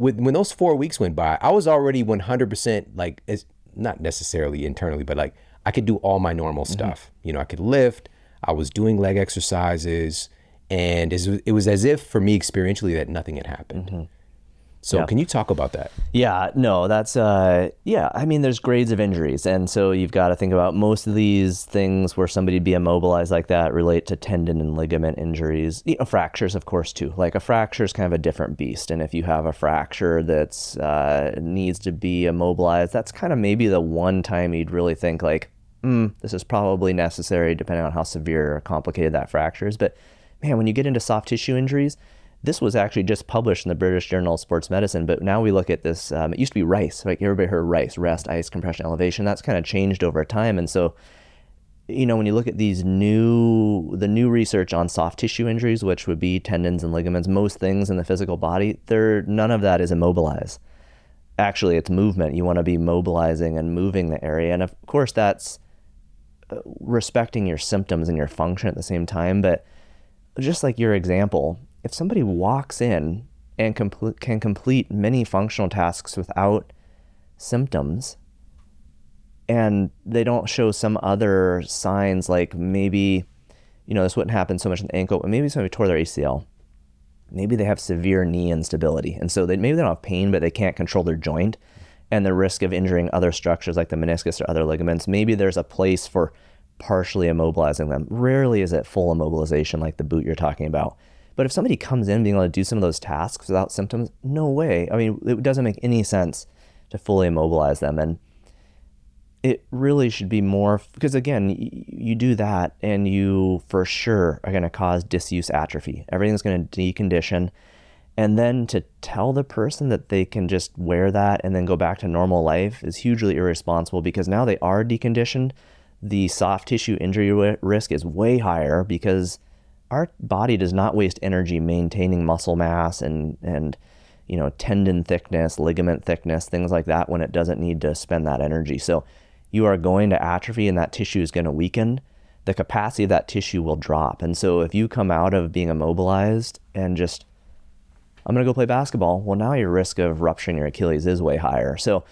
with when those four weeks went by, I was already 100% like as not necessarily internally, but like I could do all my normal mm-hmm. stuff. You know, I could lift. I was doing leg exercises, and it was as if for me experientially that nothing had happened. Mm-hmm. So yeah. can you talk about that? Yeah, no, that's uh yeah, I mean there's grades of injuries and so you've got to think about most of these things where somebody be immobilized like that relate to tendon and ligament injuries. You know, fractures of course too. Like a fracture is kind of a different beast and if you have a fracture that's uh, needs to be immobilized, that's kind of maybe the one time you'd really think like, mm, this is probably necessary depending on how severe or complicated that fracture is, but man, when you get into soft tissue injuries, this was actually just published in the British Journal of Sports Medicine, but now we look at this. Um, it used to be RICE, like everybody heard RICE, rest, ice, compression, elevation. That's kind of changed over time, and so you know when you look at these new the new research on soft tissue injuries, which would be tendons and ligaments, most things in the physical body, there none of that is immobilized. Actually, it's movement. You want to be mobilizing and moving the area, and of course that's uh, respecting your symptoms and your function at the same time, but just like your example, if somebody walks in and complete, can complete many functional tasks without symptoms and they don't show some other signs like maybe you know this wouldn't happen so much in the ankle but maybe somebody tore their acl maybe they have severe knee instability and so they maybe they don't have pain but they can't control their joint and the risk of injuring other structures like the meniscus or other ligaments. Maybe there's a place for partially immobilizing them. Rarely is it full immobilization like the boot you're talking about But if somebody comes in being able to do some of those tasks without symptoms, no way. I mean, it doesn't make any sense to fully immobilize them. And it really should be more because again, you do that and you for sure are going to cause disuse atrophy. Everything's going to decondition. And then to tell the person that they can just wear that and then go back to normal life is hugely irresponsible because now they are deconditioned. The soft tissue injury risk is way higher because our body does not waste energy maintaining muscle mass and and you know tendon thickness, ligament thickness, things like that when it doesn't need to spend that energy. So you are going to atrophy and that tissue is going to weaken. The capacity of that tissue will drop. And so if you come out of being immobilized and just I'm going to go play basketball, well now your risk of rupturing your Achilles is way higher. So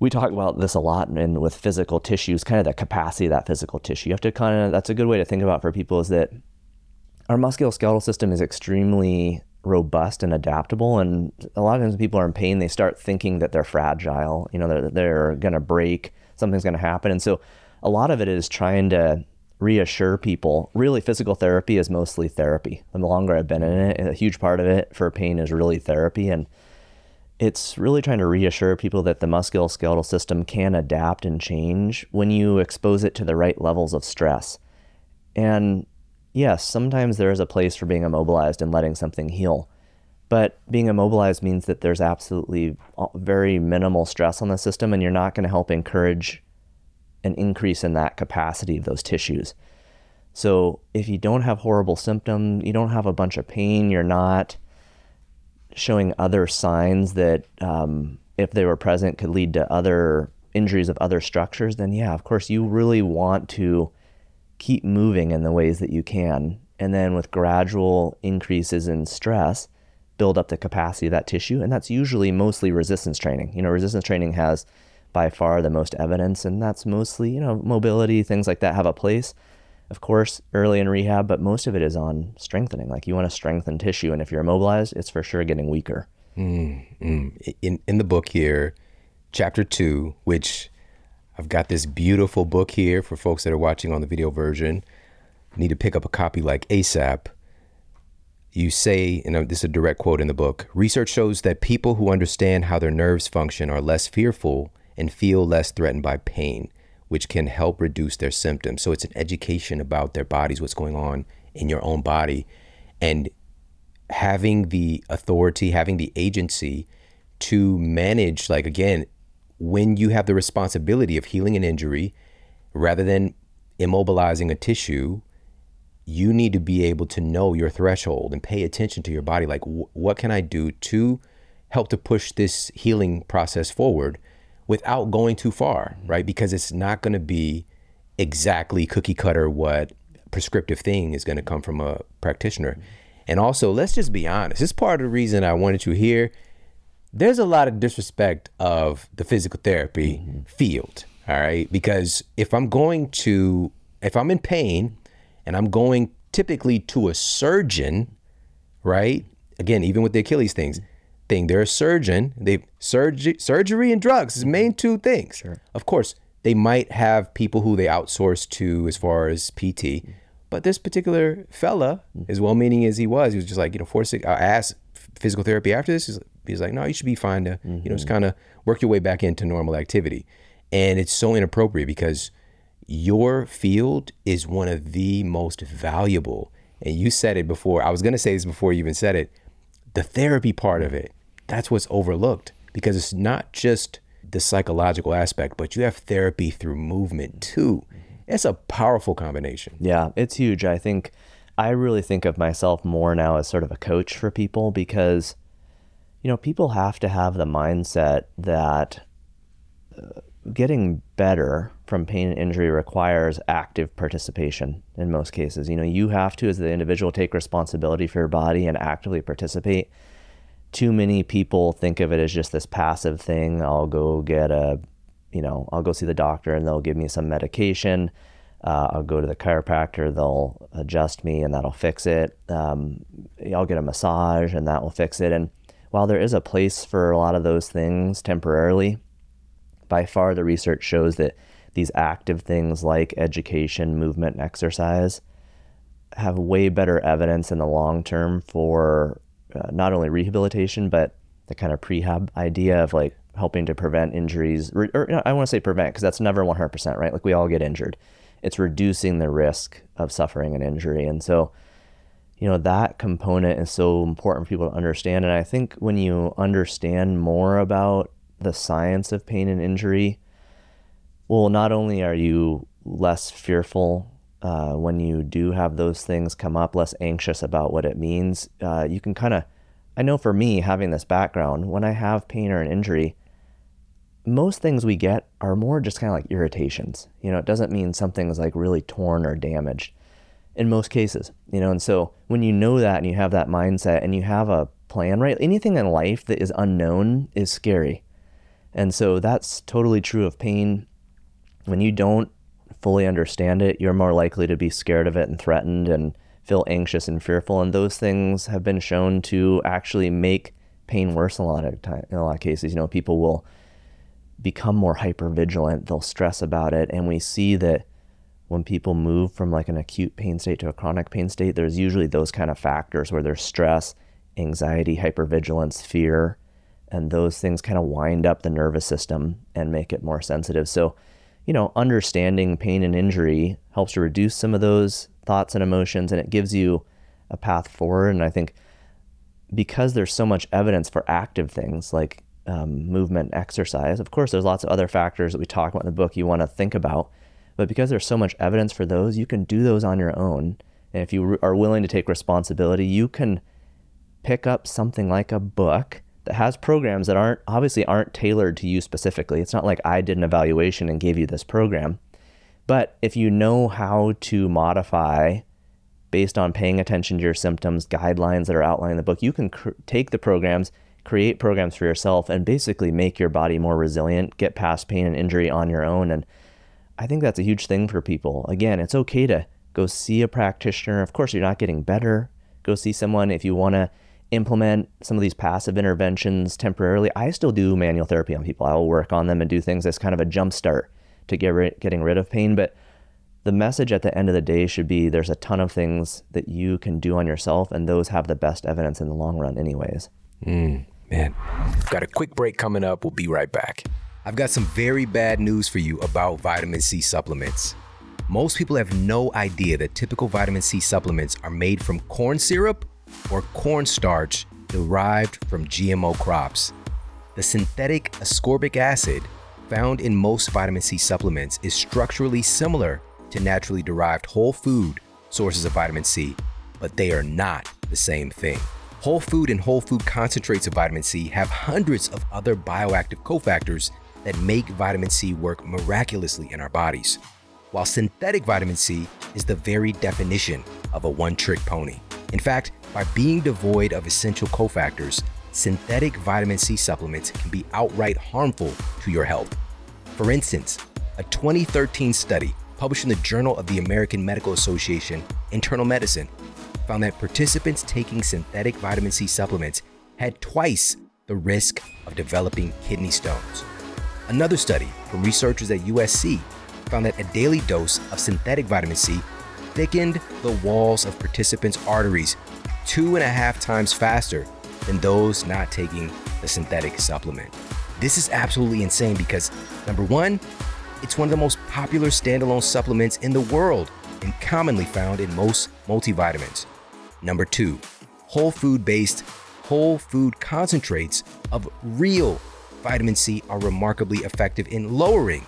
we talk about this a lot and with physical tissues, kind of the capacity of that physical tissue. You have to kind of that's a good way to think about for people is that our musculoskeletal system is extremely robust and adaptable. And a lot of times when people are in pain, they start thinking that they're fragile, you know, they're, they're going to break, something's going to happen. And so a lot of it is trying to reassure people. Really, physical therapy is mostly therapy. And the longer I've been in it, a huge part of it for pain is really therapy. And it's really trying to reassure people that the musculoskeletal system can adapt and change when you expose it to the right levels of stress. And yes, sometimes there is a place for being immobilized and letting something heal. But being immobilized means that there's absolutely very minimal stress on the system, and you're not going to help encourage an increase in that capacity of those tissues. So if you don't have horrible symptoms, you don't have a bunch of pain, you're not showing other signs that, um, if they were present, could lead to other injuries of other structures, then yeah, of course, you really want to keep moving in the ways that you can. And then with gradual increases in stress, build up the capacity of that tissue. And that's usually mostly resistance training. You know, resistance training has by far the most evidence, and that's mostly, you know, mobility, things like that have a place. Of course, early in rehab, but most of it is on strengthening. Like you want to strengthen tissue, and if you're immobilized, it's for sure getting weaker. Mm-hmm. In in the book here, chapter two, which I've got this beautiful book here for folks that are watching on the video version. Need to pick up a copy like ASAP. You say, and uh, this is a direct quote in the book research shows that people who understand how their nerves function are less fearful and feel less threatened by pain, which can help reduce their symptoms. So it's an education about their bodies, what's going on in your own body, and having the authority, having the agency to manage, like, again, when you have the responsibility of healing an injury rather than immobilizing a tissue, you need to be able to know your threshold and pay attention to your body. Like, wh- what can I do to help to push this healing process forward without going too far, right? Because it's not going to be exactly cookie cutter what prescriptive thing is going to come from a practitioner. And also, let's just be honest. This is part of the reason I wanted you here there's a lot of disrespect of the physical therapy mm-hmm. field. All right. Because if I'm going to, if I'm in pain and I'm going typically to a surgeon, right? Again, even with the Achilles things, thing, they're a surgeon. They surgery, surgery and drugs is main two things. Sure. Of course, they might have people who they outsource to as far as PT. But this particular fella, mm. as well meaning as he was, he was just like, you know, six. I asked physical therapy after this. He's, he's like, no, you should be fine to, mm-hmm. you know, just mm-hmm. kind of work your way back into normal activity. And it's so inappropriate because your field is one of the most valuable. And you said it before. I was going to say this before you even said it. The therapy part of it, that's what's overlooked because it's not just the psychological aspect, but you have therapy through movement too. It's a powerful combination. Yeah, it's huge. I think I really think of myself more now as sort of a coach for people because you know, people have to have the mindset that uh, getting better from pain and injury requires active participation in most cases. You know, you have to, as the individual, take responsibility for your body and actively participate. Too many people think of it as just this passive thing. I'll go get a, you know, I'll go see the doctor and they'll give me some medication. Uh, I'll go to the chiropractor, they'll adjust me and that'll fix it. Um, I'll get a massage and that will fix it. And while there is a place for a lot of those things temporarily, by far the research shows that these active things like education, movement, and exercise have way better evidence in the long term for uh, not only rehabilitation but the kind of prehab idea of like helping to prevent injuries or, or I want to say prevent because that's never 100% right? Like we all get injured. It's reducing the risk of suffering an injury. And so you know that component is so important for people to understand and I think when you understand more about the science of pain and injury well not only are you less fearful uh, when you do have those things come up, less anxious about what it means. Uh, you can kind of, I know for me, having this background, when I have pain or an injury, most things we get are more just kind of like irritations. You know, it doesn't mean something's like really torn or damaged in most cases, you know. And so when you know that and you have that mindset and you have a plan, right? Anything in life that is unknown is scary. And so that's totally true of pain. When you don't fully understand it, you're more likely to be scared of it and threatened and feel anxious and fearful. And those things have been shown to actually make pain worse a lot of time, in a lot of cases. You know, people will become more hyper vigilant. They'll stress about it, and we see that when people move from like an acute pain state to a chronic pain state, there's usually those kind of factors where there's stress, anxiety, hypervigilance, fear, and those things kind of wind up the nervous system and make it more sensitive. So you know, understanding pain and injury helps to reduce some of those thoughts and emotions and it gives you a path forward. And I think because there's so much evidence for active things like um, movement, exercise, of course, there's lots of other factors that we talk about in the book you want to think about. But because there's so much evidence for those, you can do those on your own. And if you are willing to take responsibility, you can pick up something like a book that has programs that aren't obviously aren't tailored to you specifically. It's not like I did an evaluation and gave you this program. But if you know how to modify based on paying attention to your symptoms, guidelines that are outlined in the book, you can cr- take the programs, create programs for yourself, and basically make your body more resilient, get past pain and injury on your own. And I think that's a huge thing for people. Again, it's okay to go see a practitioner. Of course, you're not getting better. Go see someone if you want to implement some of these passive interventions temporarily. I still do manual therapy on people. I will work on them and do things as kind of a jump start to get rid, getting rid of pain. But the message at the end of the day should be there's a ton of things that you can do on yourself, and those have the best evidence in the long run, anyways. Mm, man, got a quick break coming up. We'll be right back. I've got some very bad news for you about vitamin C supplements. Most people have no idea that typical vitamin C supplements are made from corn syrup or cornstarch derived from GMO crops. The synthetic ascorbic acid found in most vitamin C supplements is structurally similar to naturally derived whole food sources of vitamin C, but they are not the same thing. Whole food and whole food concentrates of vitamin C have hundreds of other bioactive cofactors that make vitamin C work miraculously in our bodies, while synthetic vitamin C is the very definition of a one trick pony. In fact, by being devoid of essential cofactors, synthetic vitamin C supplements can be outright harmful to your health. For instance, a 2013 study published in the Journal of the American Medical Association Internal Medicine found that participants taking synthetic vitamin C supplements had twice the risk of developing kidney stones. Another study from researchers at USC found that a daily dose of synthetic vitamin C thickened the walls of participants' arteries two and a half times faster than those not taking the synthetic supplement. This is absolutely insane because, number one, it's one of the most popular standalone supplements in the world and commonly found in most multivitamins. Number two, whole food based whole food concentrates of real vitamin C are remarkably effective in lowering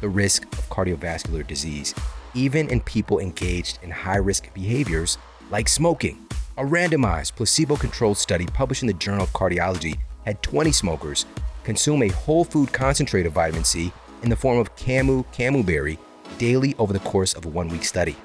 the risk of cardiovascular disease, even in people engaged in high risk behaviors like smoking. A randomized, placebo controlled study published in the Journal of Cardiology had 20 smokers consume a whole food concentrate of vitamin C in the form of camu camu berry daily over the course of a one week study.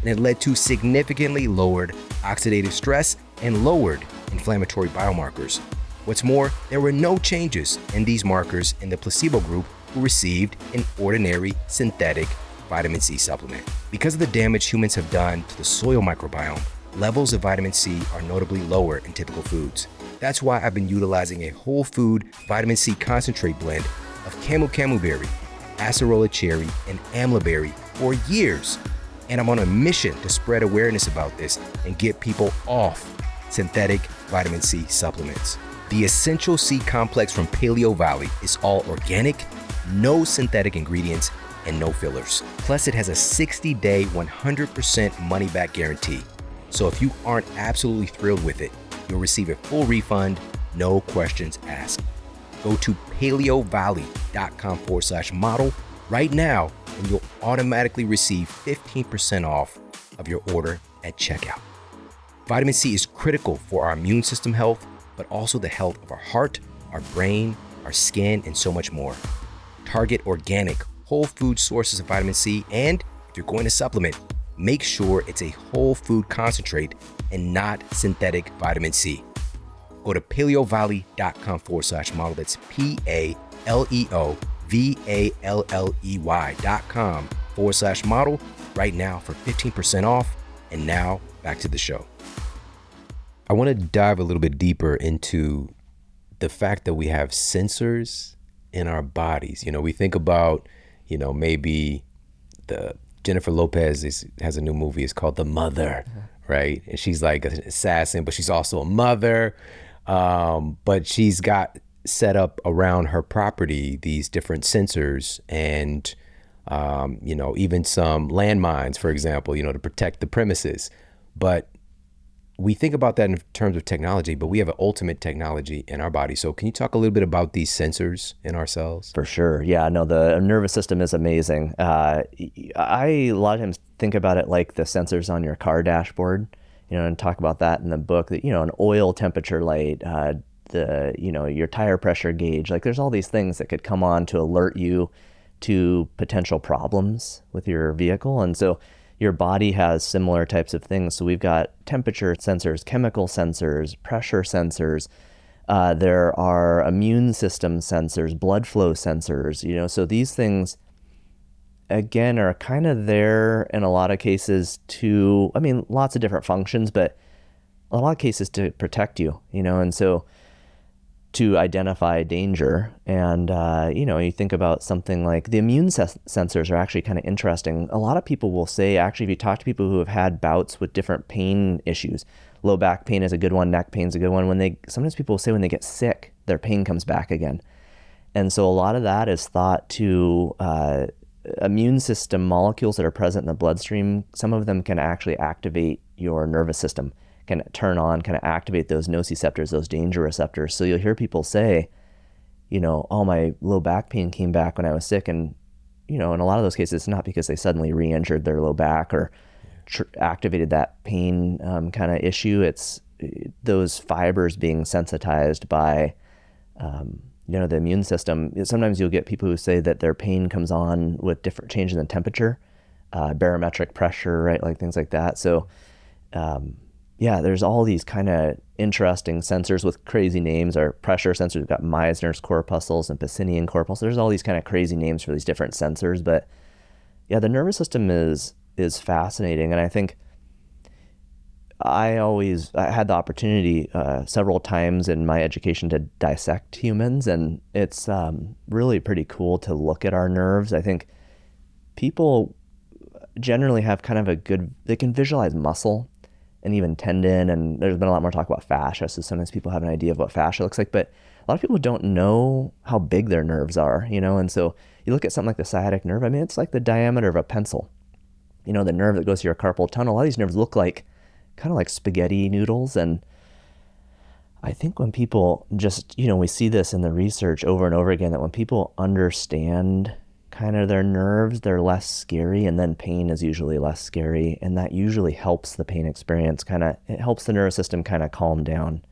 And it led to significantly lowered oxidative stress and lowered inflammatory biomarkers. What's more, there were no changes in these markers in the placebo group who received an ordinary synthetic vitamin C supplement. Because of the damage humans have done to the soil microbiome, levels of vitamin C are notably lower in typical foods. That's why I've been utilizing a whole food vitamin C concentrate blend of camu camu berry, acerola cherry, and amla berry for years. And I'm on a mission to spread awareness about this and get people off synthetic vitamin C supplements. The Essential C complex from Paleo Valley is all organic, no synthetic ingredients, and no fillers. Plus, it has a 60 day, 100% money back guarantee. So if you aren't absolutely thrilled with it, you'll receive a full refund, no questions asked. Go to paleovalley.com forward slash model right now, and you'll automatically receive 15% off of your order at checkout. Vitamin C is critical for our immune system health, but also the health of our heart, our brain, our skin, and so much more. Target organic, whole food sources of vitamin C, and if you're going to supplement, make sure it's a whole food concentrate and not synthetic vitamin C. Go to paleovalley.com forward slash model. That's P A L E O V A L L E Y dot com forward slash model right now for 15% off. And now back to the show. I want to dive a little bit deeper into the fact that we have sensors in our bodies. You know, we think about, you know, maybe the Jennifer Lopez is, has a new movie. It's called The Mother, right? And she's like an assassin, but she's also a mother. Um, but she's got set up around her property these different sensors and, um, you know, even some landmines, for example, you know, to protect the premises. But we think about that in terms of technology, but we have an ultimate technology in our body. So, can you talk a little bit about these sensors in our cells? For sure. Yeah, no, the nervous system is amazing. Uh, I a lot of times think about it like the sensors on your car dashboard, you know, and talk about that in the book that, you know, an oil temperature light, uh, the, you know, your tire pressure gauge. Like there's all these things that could come on to alert you to potential problems with your vehicle. And so, your body has similar types of things. So we've got temperature sensors, chemical sensors, pressure sensors. Uh, there are immune system sensors, blood flow sensors. You know, so these things again are kind of there in a lot of cases to. I mean, lots of different functions, but a lot of cases to protect you. You know, and so to identify danger. And, uh, you know, you think about something like the immune ses- sensors are actually kind of interesting. A lot of people will say, actually, if you talk to people who have had bouts with different pain issues, low back pain is a good one, neck pain is a good one. When they, sometimes people will say when they get sick, their pain comes back again. And so a lot of that is thought to uh, immune system molecules that are present in the bloodstream. Some of them can actually activate your nervous system can turn on, kind of activate those nociceptors, those danger receptors. So you'll hear people say, you know, oh, my low back pain came back when I was sick. And, you know, in a lot of those cases, it's not because they suddenly re injured their low back or tr- activated that pain um, kind of issue. It's those fibers being sensitized by, um, you know, the immune system. Sometimes you'll get people who say that their pain comes on with different changes in the temperature, uh, barometric pressure, right? Like things like that. So, um, yeah, there's all these kind of interesting sensors with crazy names. Our pressure sensors, we've got Meissner's corpuscles and Pacinian corpuscles. There's all these kind of crazy names for these different sensors, but yeah, the nervous system is is fascinating, and I think I always I had the opportunity uh, several times in my education to dissect humans, and it's um, really pretty cool to look at our nerves. I think people generally have kind of a good they can visualize muscle and even tendon. And there's been a lot more talk about fascia. So sometimes people have an idea of what fascia looks like, but a lot of people don't know how big their nerves are, you know? And so you look at something like the sciatic nerve, I mean, it's like the diameter of a pencil. You know, the nerve that goes to your carpal tunnel, a lot of these nerves look like kind of like spaghetti noodles. And I think when people just, you know, we see this in the research over and over again that when people understand kind of their nerves, they're less scary, and then pain is usually less scary, and that usually helps the pain experience kind of it helps the nervous system kind of calm down.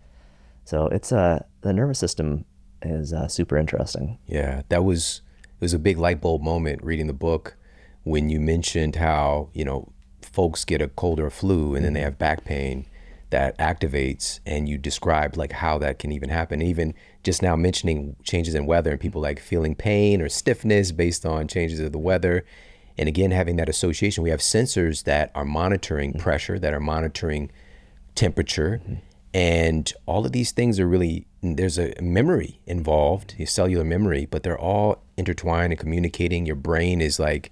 So it's a uh, the nervous system is uh, super interesting. Yeah, that was it was a big light bulb moment reading the book when you mentioned how you know folks get a cold or a flu and then they have back pain that activates and you described like how that can even happen. Even just now mentioning changes in weather and people like feeling pain or stiffness based on changes of the weather. And again having that association we have sensors that are monitoring mm-hmm. pressure that are monitoring temperature. Mm-hmm. and all of these things are really there's a memory involved a cellular memory but they're all intertwined and communicating. Your brain is like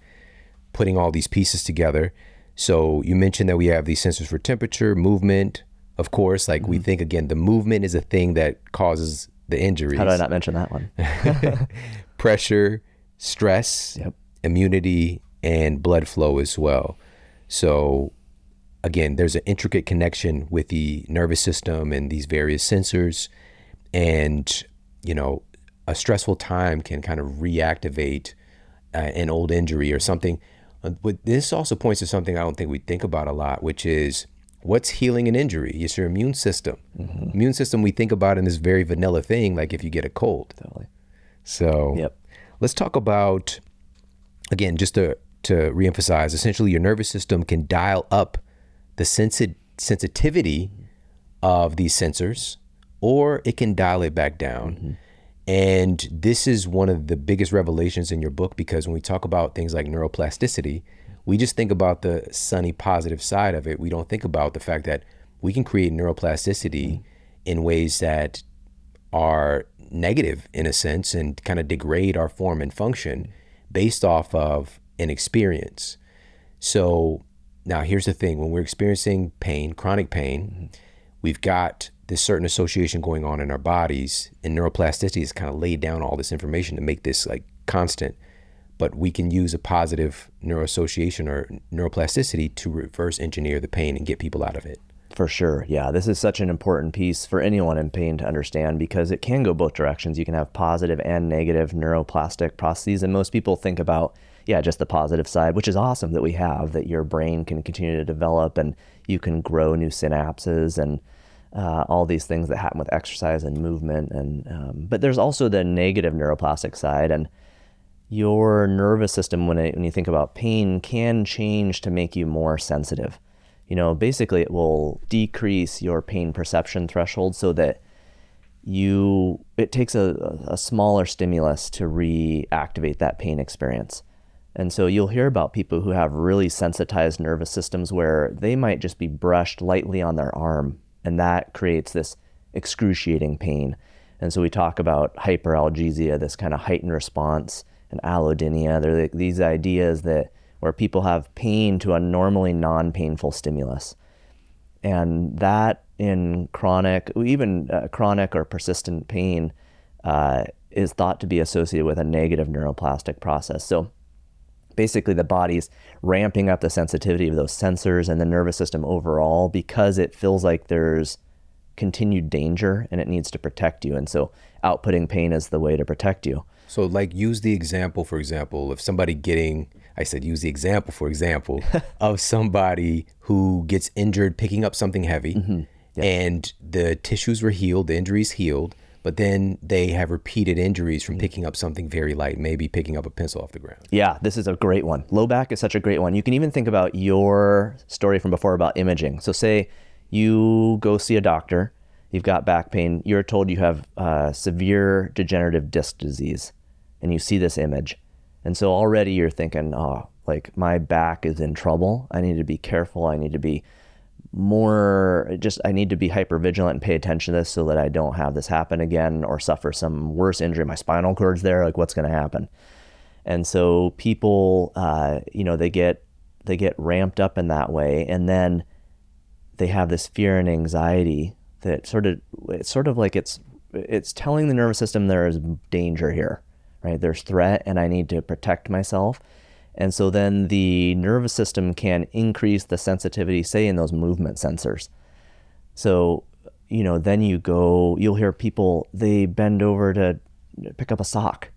putting all these pieces together So you mentioned that we have these sensors for temperature, movement, of course. Like we think again, the movement is a thing that causes the injuries. How did I not mention that one? [laughs] Pressure, stress, Yep. immunity, and blood flow as well. So again, there's an intricate connection with the nervous system and these various sensors. And, you know, a stressful time can kind of reactivate uh, an old injury or something. Uh, But this also points to something I don't think we think about a lot, which is what's healing an injury? It's your immune system. Immune system we think about in this very vanilla thing, like if you get a cold. Totally. So Yep. let's talk about again, just to to reemphasize, essentially your nervous system can dial up the sensi- sensitivity of these sensors, or it can dial it back down. And this is one of the biggest revelations in your book because when we talk about things like neuroplasticity, we just think about the sunny positive side of it. We don't think about the fact that we can create neuroplasticity mm-hmm. in ways that are negative in a sense and kind of degrade our form and function based off of an experience. So now here's the thing when we're experiencing pain, chronic pain, mm-hmm. we've got this certain association going on in our bodies, and neuroplasticity has kind of laid down all this information to make this like constant. But we can use a positive neuroassociation or neuroplasticity to reverse engineer the pain and get people out of it. For sure. Yeah. This is such an important piece for anyone in pain to understand because it can go both directions. You can have positive and negative neuroplastic processes. And most people think about, yeah, just the positive side, which is awesome that we have, that your brain can continue to develop and you can grow new synapses and uh, all these things that happen with exercise and movement. And um, but there's also the negative neuroplastic side, and your nervous system, when it, when you think about pain, can change to make you more sensitive. You know, basically, it will decrease your pain perception threshold so that you it takes a, a smaller stimulus to reactivate that pain experience. And so you'll hear about people who have really sensitized nervous systems where they might just be brushed lightly on their arm, and that creates this excruciating pain. And so we talk about hyperalgesia, this kind of heightened response, and allodynia. They're like these ideas that where people have pain to a normally non-painful stimulus, and that in chronic, even uh, chronic or persistent pain, uh, is thought to be associated with a negative neuroplastic process. So basically the body's ramping up the sensitivity of those sensors and the nervous system overall because it feels like there's continued danger and it needs to protect you. And so outputting pain is the way to protect you. So, like, use the example, for example, of somebody getting, I said, use the example, for example, [laughs] of somebody who gets injured picking up something heavy mm-hmm. and the tissues were healed, the injuries healed, but then they have repeated injuries from picking up something very light, maybe picking up a pencil off the ground. yeah this is a great one. Low back is such a great one. You can even think about your story from before about imaging. So say you go see a doctor you've got back pain you're told you have uh, severe degenerative disc disease and you see this image and so already you're thinking oh like my back is in trouble. I need to be careful. I need to be more just I need to be hyper vigilant and pay attention to this so that I don't have this happen again or suffer some worse injury. My spinal cord's there, like what's going to happen? And so people, uh, you know, they get they get ramped up in that way, and then they have this fear and anxiety that sort of it's sort of like it's it's telling the nervous system there is danger here, right? There's threat, and I need to protect myself. And so then the nervous system can increase the sensitivity, say in those movement sensors. So, you know, then you go, you'll hear people, they bend over to pick up a sock,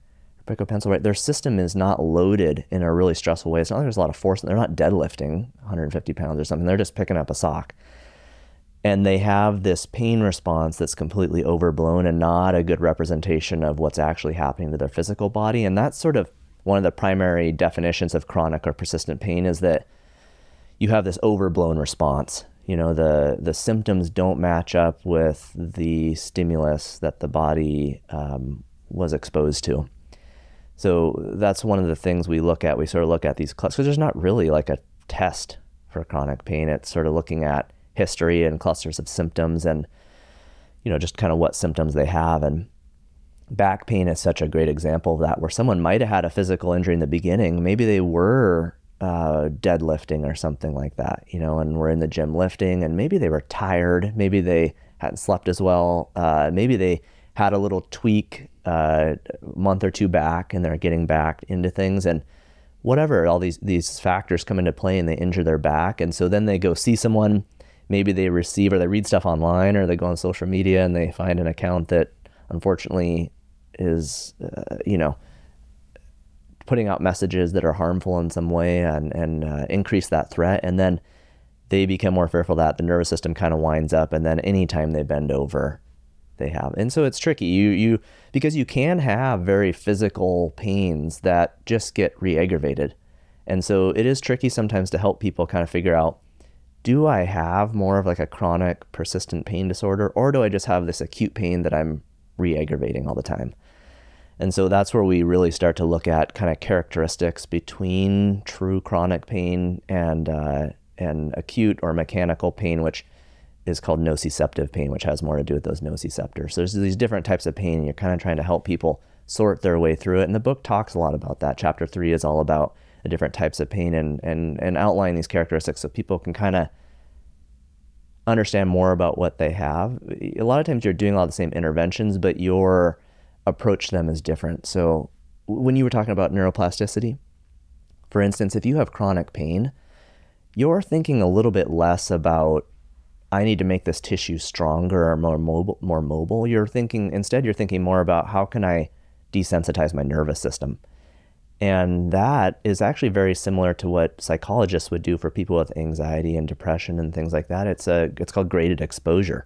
pick up a pencil, right? Their system is not loaded in a really stressful way. It's not like there's a lot of force. They're not deadlifting 150 pounds or something. They're just picking up a sock. And they have this pain response that's completely overblown and not a good representation of what's actually happening to their physical body. And that's sort of one of the primary definitions of chronic or persistent pain is that you have this overblown response. You know, the the symptoms don't match up with the stimulus that the body um, was exposed to. So that's one of the things we look at. We sort of look at these clusters. Because there's not really like a test for chronic pain. It's sort of looking at history and clusters of symptoms and you know just kind of what symptoms they have and back pain is such a great example of that where someone might have had a physical injury in the beginning. Maybe they were uh, deadlifting or something like that, you know, and we're in the gym lifting, and maybe they were tired, maybe they hadn't slept as well, uh, maybe they had a little tweak uh, a month or two back, and they're getting back into things, and whatever, all these these factors come into play, and they injure their back, and so then they go see someone. Maybe they receive or they read stuff online or they go on social media and they find an account that unfortunately is, uh, you know, putting out messages that are harmful in some way and, and uh, increase that threat. And then they become more fearful that the nervous system kind of winds up. And then anytime they bend over, they have. And so it's tricky. You, you, because you can have very physical pains that just get re aggravated. And so it is tricky sometimes to help people kind of figure out do I have more of like a chronic persistent pain disorder or do I just have this acute pain that I'm re aggravating all the time? And so that's where we really start to look at kind of characteristics between true chronic pain and uh, and acute or mechanical pain, which is called nociceptive pain, which has more to do with those nociceptors. So there's these different types of pain, and you're kind of trying to help people sort their way through it. And the book talks a lot about that. Chapter three is all about the different types of pain and and and outline these characteristics so people can kind of understand more about what they have. A lot of times you're doing a lot of the same interventions, but your approach them is different. So when you were talking about neuroplasticity, for instance, if you have chronic pain, you're thinking a little bit less about I need to make this tissue stronger or more mobile more mobile. You're thinking instead you're thinking more about how can I desensitize my nervous system. And that is actually very similar to what psychologists would do for people with anxiety and depression and things like that. It's a it's called graded exposure.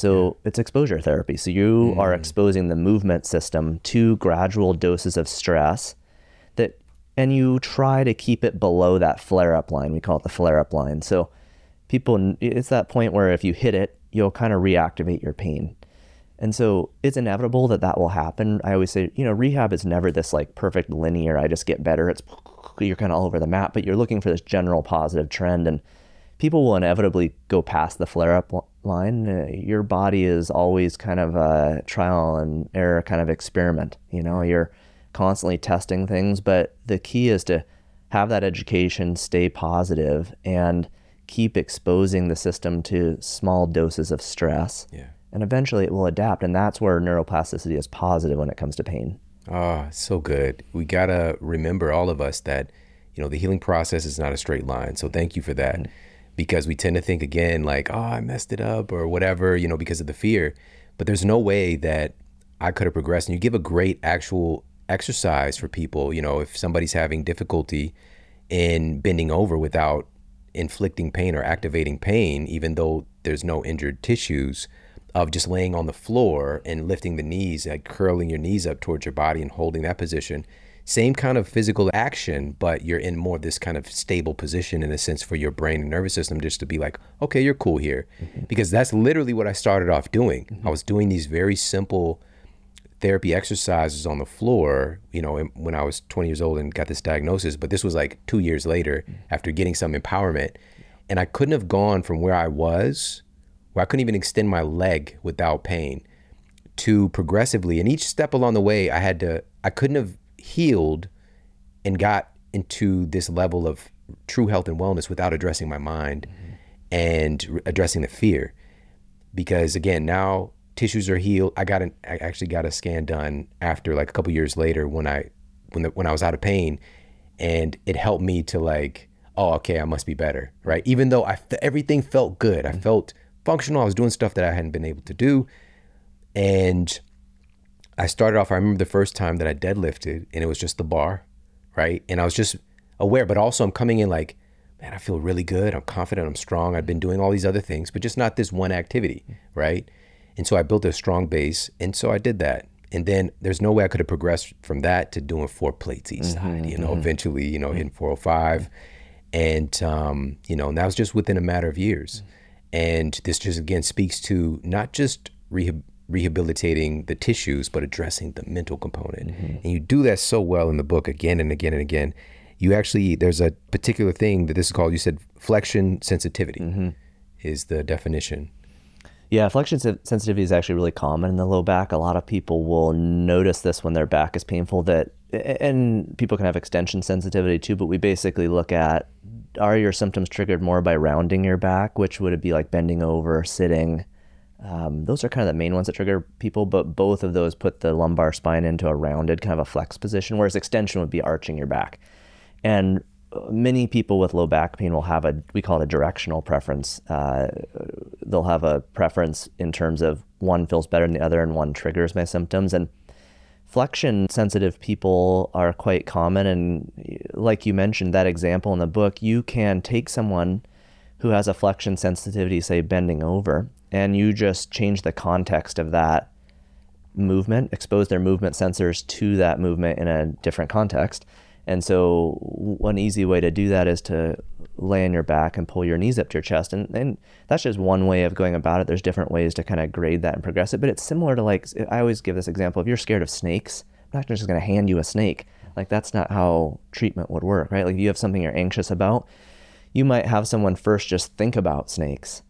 So it's exposure therapy. So you mm. are exposing the movement system to gradual doses of stress that and you try to keep it below that flare up line. We call it the flare up line. So people it's that point where if you hit it, you'll kind of reactivate your pain. And so it's inevitable that that will happen. I always say, you know, rehab is never this like perfect linear, I just get better. It's [laughs] you're kind of all over the map, but you're looking for this general positive trend and people will inevitably go past the flare up line. Uh, your body is always kind of a trial and error kind of experiment. You know, you're constantly testing things, but the key is to have that education, stay positive, and keep exposing the system to small doses of stress. Yeah. And eventually it will adapt. And that's where neuroplasticity is positive when it comes to pain. Ah, oh, so good. We got to remember, all of us, that, you know, the healing process is not a straight line. So thank you for that. Mm-hmm because we tend to think again like, oh, I messed it up or whatever, you know, because of the fear. But there's no way that I could have progressed. And you give a great actual exercise for people, you know, if somebody's having difficulty in bending over without inflicting pain or activating pain, even though there's no injured tissues, of just laying on the floor and lifting the knees, like curling your knees up towards your body and holding that position same kind of physical action, but you're in more this kind of stable position in a sense for your brain and nervous system just to be like, okay, you're cool here. Mm-hmm. Because that's literally what I started off doing. Mm-hmm. I was doing these very simple therapy exercises on the floor, you know, when I was 20 years old and got this diagnosis. But this was like two years later mm-hmm. after getting some empowerment. And I couldn't have gone from where I was, where I couldn't even extend my leg without pain, to progressively. And each step along the way, I had to, I couldn't have healed and got into this level of true health and wellness without addressing my mind mm-hmm. and re- addressing the fear. Because again, now tissues are healed. I got an, I actually got a scan done after like a couple years later when I when the, when I was out of pain, and it helped me to like, oh, okay, I must be better, right? Even though I everything felt good, I mm-hmm. felt functional. I was doing stuff that I hadn't been able to do, and I started off, I remember the first time that I deadlifted and it was just the bar, right? And I was just aware, but also I'm coming in like, man, I feel really good. I'm confident. I'm strong. I've been doing all these other things, but just not this one activity, right? And so I built a strong base. And so I did that. And then there's no way I could have progressed from that to doing four plates each mm-hmm, side, you know, mm-hmm. eventually, you know, mm-hmm. hitting 405. And, um, you know, and that was just within a matter of years. And this just again speaks to not just rehab rehabilitating the tissues, but addressing the mental component. Mm-hmm. And you do that so well in the book again and again and again. You actually, there's a particular thing that this is called, you said flexion sensitivity mm-hmm. is the definition. Yeah, flexion sensitivity is actually really common in the low back. A lot of people will notice this when their back is painful that and people can have extension sensitivity too, but we basically look at are your symptoms triggered more by rounding your back, which would it be like bending over, sitting? Um, those are kind of the main ones that trigger people, but both of those put the lumbar spine into a rounded kind of a flex position, whereas extension would be arching your back. And many people with low back pain will have a we call it a directional preference. Uh, they'll have a preference in terms of one feels better than the other, and one triggers my symptoms. And flexion sensitive people are quite common. And like you mentioned, that example in the book, you can take someone who has a flexion sensitivity, say bending over, and you just change the context of that movement, expose their movement sensors to that movement in a different context and so, one easy way to do that is to lay on your back and pull your knees up to your chest. And, and that's just one way of going about it. There's different ways to kind of grade that and progress it. But it's similar to like, I always give this example if you're scared of snakes, I'm not just going to hand you a snake. Like, that's not how treatment would work, right? Like, if you have something you're anxious about, you might have someone first just think about snakes,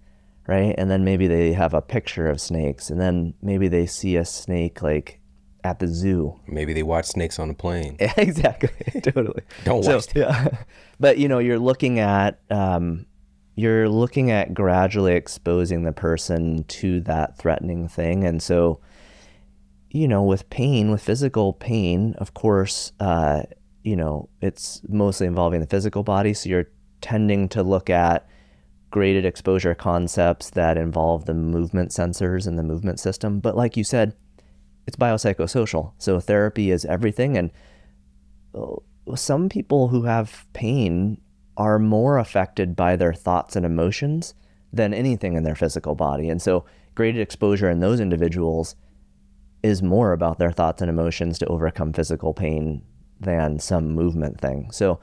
right? And then maybe they have a picture of snakes. And then maybe they see a snake like at the zoo. Maybe they watch snakes on a plane. [laughs] exactly, [laughs] totally. [laughs] Don't watch. So, yeah, but you know, you're looking at um, you're looking at gradually exposing the person to that threatening thing, and so you know, with pain, with physical pain, of course, uh, you know, it's mostly involving the physical body. So you're tending to look at graded exposure concepts that involve the movement sensors and the movement system. But like you said it's biopsychosocial. So therapy is everything. And uh, some people who have pain are more affected by their thoughts and emotions than anything in their physical body. And so graded exposure in those individuals is more about their thoughts and emotions to overcome physical pain than some movement thing. So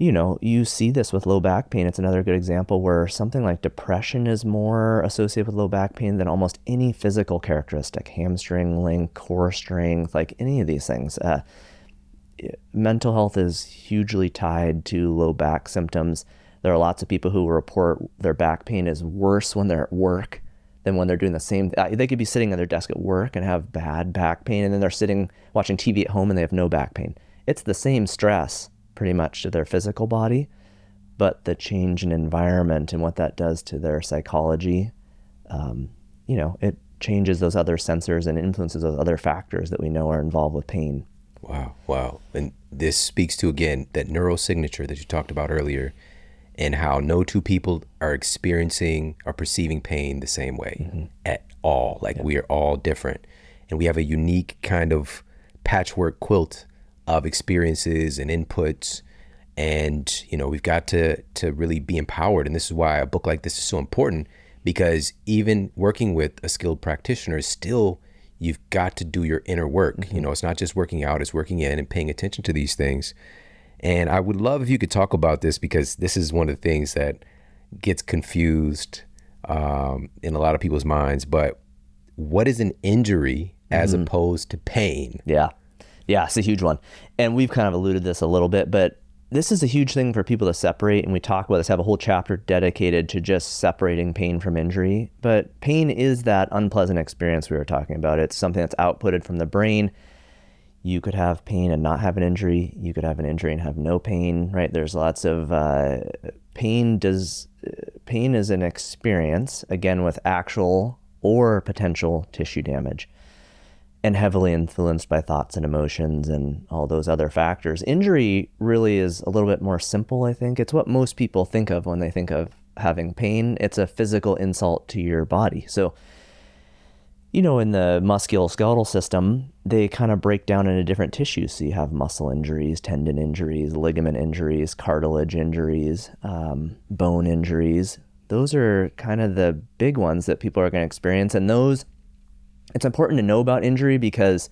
you know, you see this with low back pain. It's another good example where something like depression is more associated with low back pain than almost any physical characteristic hamstring length, core strength, like any of these things. Uh, mental health is hugely tied to low back symptoms. There are lots of people who report their back pain is worse when they're at work than when they're doing the same. Uh, they could be sitting at their desk at work and have bad back pain, and then they're sitting watching TV at home and they have no back pain. It's the same stress pretty much to their physical body, but the change in environment and what that does to their psychology, um, you know, it changes those other sensors and influences those other factors that we know are involved with pain. Wow, wow. And this speaks to, again, that neural signature that you talked about earlier and how no two people are experiencing or perceiving pain the same way mm-hmm. at all. Like yep. we are all different. And we have a unique kind of patchwork quilt of experiences and inputs. And you know we've got to to really be empowered. And this is why a book like this is so important because even working with a skilled practitioner is still you've got to do your inner work. Mm-hmm. you know it's not just working out it's working in and paying attention to these things. And i would love if you could talk about this because this is one of the things that gets confused um, in a lot of people's minds. But what is an injury as mm-hmm. opposed to pain? Yeah yeah, it's a huge one. And we've kind of alluded this a little bit, but this is a huge thing for people to separate. And we talk about this, have a whole chapter dedicated to just separating pain from injury. But pain is that unpleasant experience we were talking about. It's something that's outputted from the brain. You could have pain and not have an injury. You could have an injury and have no pain, right? There's lots of uh, pain. Does pain is an experience again with actual or potential tissue damage and heavily influenced by thoughts and emotions and all those other factors. Injury really is a little bit more simple, I think. It's what most people think of when they think of having pain. It's a physical insult to your body. So, you know, in the musculoskeletal system, they kind of break down into different tissues. So you have muscle injuries, tendon injuries, ligament injuries, cartilage injuries, um, bone injuries. Those are kind of the big ones that people are going to experience. And those it's important to know about injury because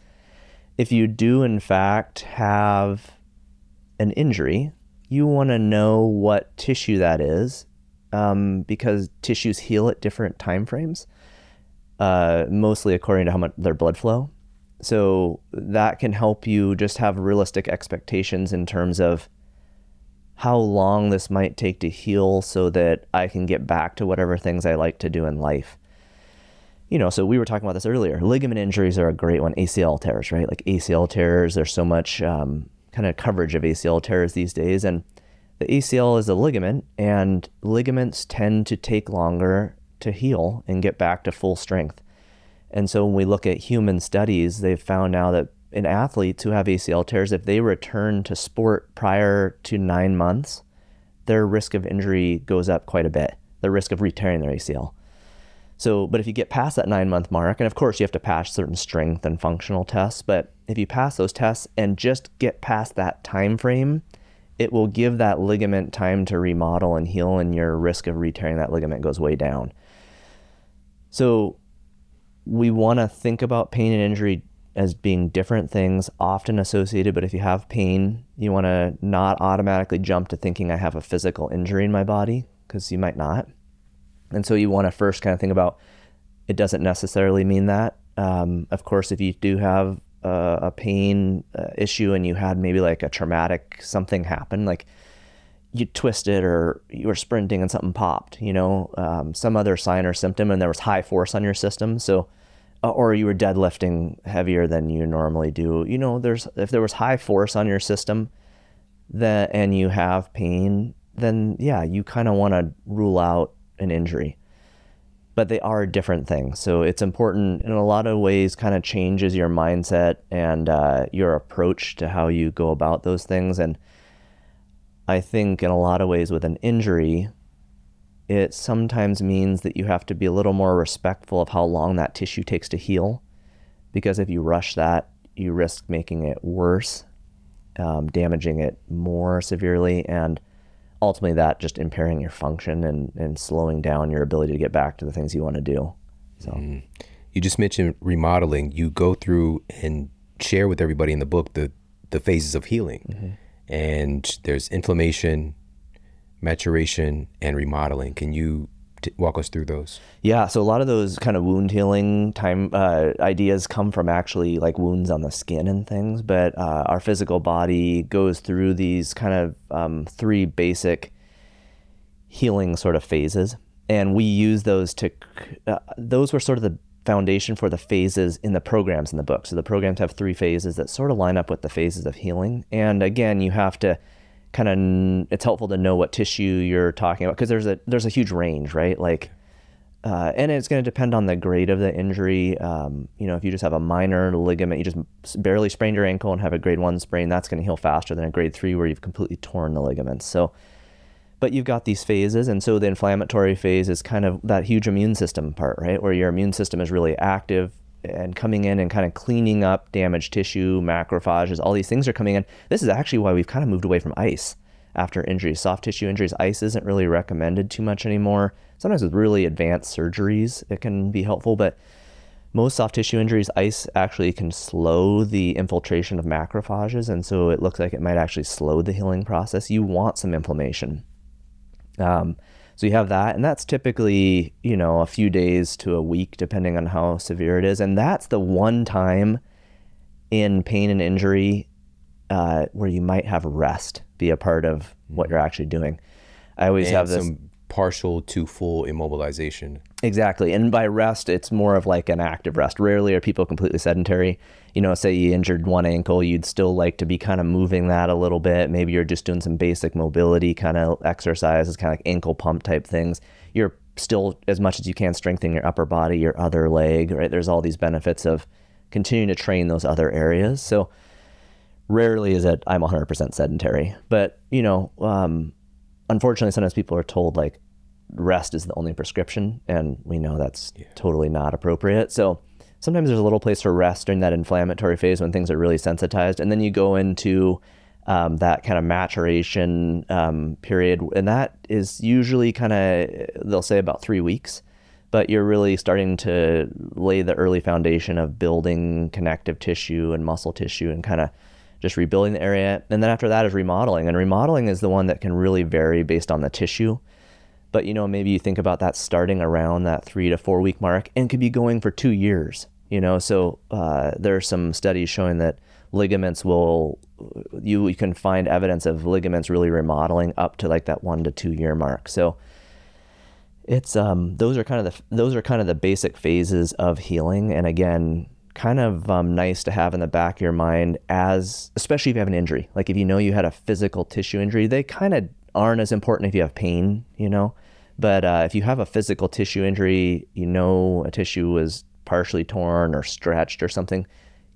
if you do, in fact, have an injury, you want to know what tissue that is um, because tissues heal at different time frames, uh, mostly according to how much their blood flow. So that can help you just have realistic expectations in terms of how long this might take to heal so that I can get back to whatever things I like to do in life. You know, so we were talking about this earlier. Ligament injuries are a great one. ACL tears, right? Like ACL tears, there's so much um, kind of coverage of ACL tears these days. And the ACL is a ligament, and ligaments tend to take longer to heal and get back to full strength. And so when we look at human studies, they've found now that in athletes who have ACL tears, if they return to sport prior to nine months, their risk of injury goes up quite a bit, the risk of re-tearing their ACL. So, but if you get past that nine month mark, and of course you have to pass certain strength and functional tests, but if you pass those tests and just get past that time frame, it will give that ligament time to remodel and heal, and your risk of re-tearing that ligament goes way down. So, we want to think about pain and injury as being different things, often associated. But if you have pain, you want to not automatically jump to thinking I have a physical injury in my body because you might not. And so you want to first kind of think about it doesn't necessarily mean that. Um, of course, if you do have a, a pain uh, issue and you had maybe like a traumatic something happen, like you twisted or you were sprinting and something popped, you know, um, some other sign or symptom, and there was high force on your system. So, uh, or you were deadlifting heavier than you normally do. You know, there's if there was high force on your system, that and you have pain, then yeah, you kind of want to rule out an injury. But they are different things. So it's important in a lot of ways, kind of changes your mindset and uh, your approach to how you go about those things. And I think in a lot of ways, with an injury, it sometimes means that you have to be a little more respectful of how long that tissue takes to heal. Because if you rush that, you risk making it worse, um, damaging it more severely, and ultimately that just impairing your function and, and slowing down your ability to get back to the things you want to do. So mm. you just mentioned remodeling. You go through and share with everybody in the book the the phases of healing. Mm-hmm. And there's inflammation, maturation, and remodeling. Can you t- walk us through those? Yeah, so a lot of those kind of wound healing time uh, ideas come from actually like wounds on the skin and things, but uh, our physical body goes through these kind of um, three basic healing sort of phases, and we use those to. Uh, those were sort of the foundation for the phases in the programs in the book. So the programs have three phases that sort of line up with the phases of healing, and again, you have to kind of it's helpful to know what tissue you're talking about because there's a there's a huge range, right? Like, uh, and it's going to depend on the grade of the injury. Um, you know, if you just have a minor ligament, you just barely sprained your ankle and have a grade one sprain, that's going to heal faster than a grade three where you've completely torn the ligaments. So, but you've got these phases, and so the inflammatory phase is kind of that huge immune system part, right? Where your immune system is really active and coming in and kind of cleaning up damaged tissue, macrophages, all these things are coming in. This is actually why we've kind of moved away from ice after injuries. Soft tissue injuries, ice isn't really recommended too much anymore. Sometimes with really advanced surgeries, it can be helpful, but most soft tissue injuries, ice actually can slow the infiltration of macrophages, and so it looks like it might actually slow the healing process. You want some inflammation. Um, so you have that, and that's typically, you know, a few days to a week, depending on how severe it is. And that's the one time in pain and injury uh, where you might have rest be a part of what you're actually doing. I always and have this partial to full immobilization. Exactly. And by rest, it's more of like an active rest. Rarely are people completely sedentary. You know, say you injured one ankle, you'd still like to be kind of moving that a little bit. Maybe you're just doing some basic mobility kind of exercises, kind of like ankle pump type things. You're still, as much as you can, strengthening your upper body, your other leg, right? There's all these benefits of continuing to train those other areas. So rarely is it I'm 100% sedentary. But, you know, um, unfortunately, sometimes people are told like rest is the only prescription, and we know that's yeah. totally not appropriate. So sometimes there's a little place for rest during that inflammatory phase when things are really sensitized, and then you go into um, that kind of maturation um, period, and that is usually kind of they'll say about three weeks. But you're really starting to lay the early foundation of building connective tissue and muscle tissue and kind of just rebuilding the area. And then after that is remodeling. And remodeling is the one that can really vary based on the tissue. But you know, maybe you think about that starting around that three to four week mark and could be going for two years. You know, so uh, there are some studies showing that ligaments will you, you can find evidence of ligaments really remodeling up to like that one to two year mark. So it's um those are kind of the those are kind of the basic phases of healing and again kind of um, nice to have in the back of your mind as especially if you have an injury like if you know you had a physical tissue injury they kind of aren't as important if you have pain you know but uh, if you have a physical tissue injury you know a tissue was partially torn or stretched or something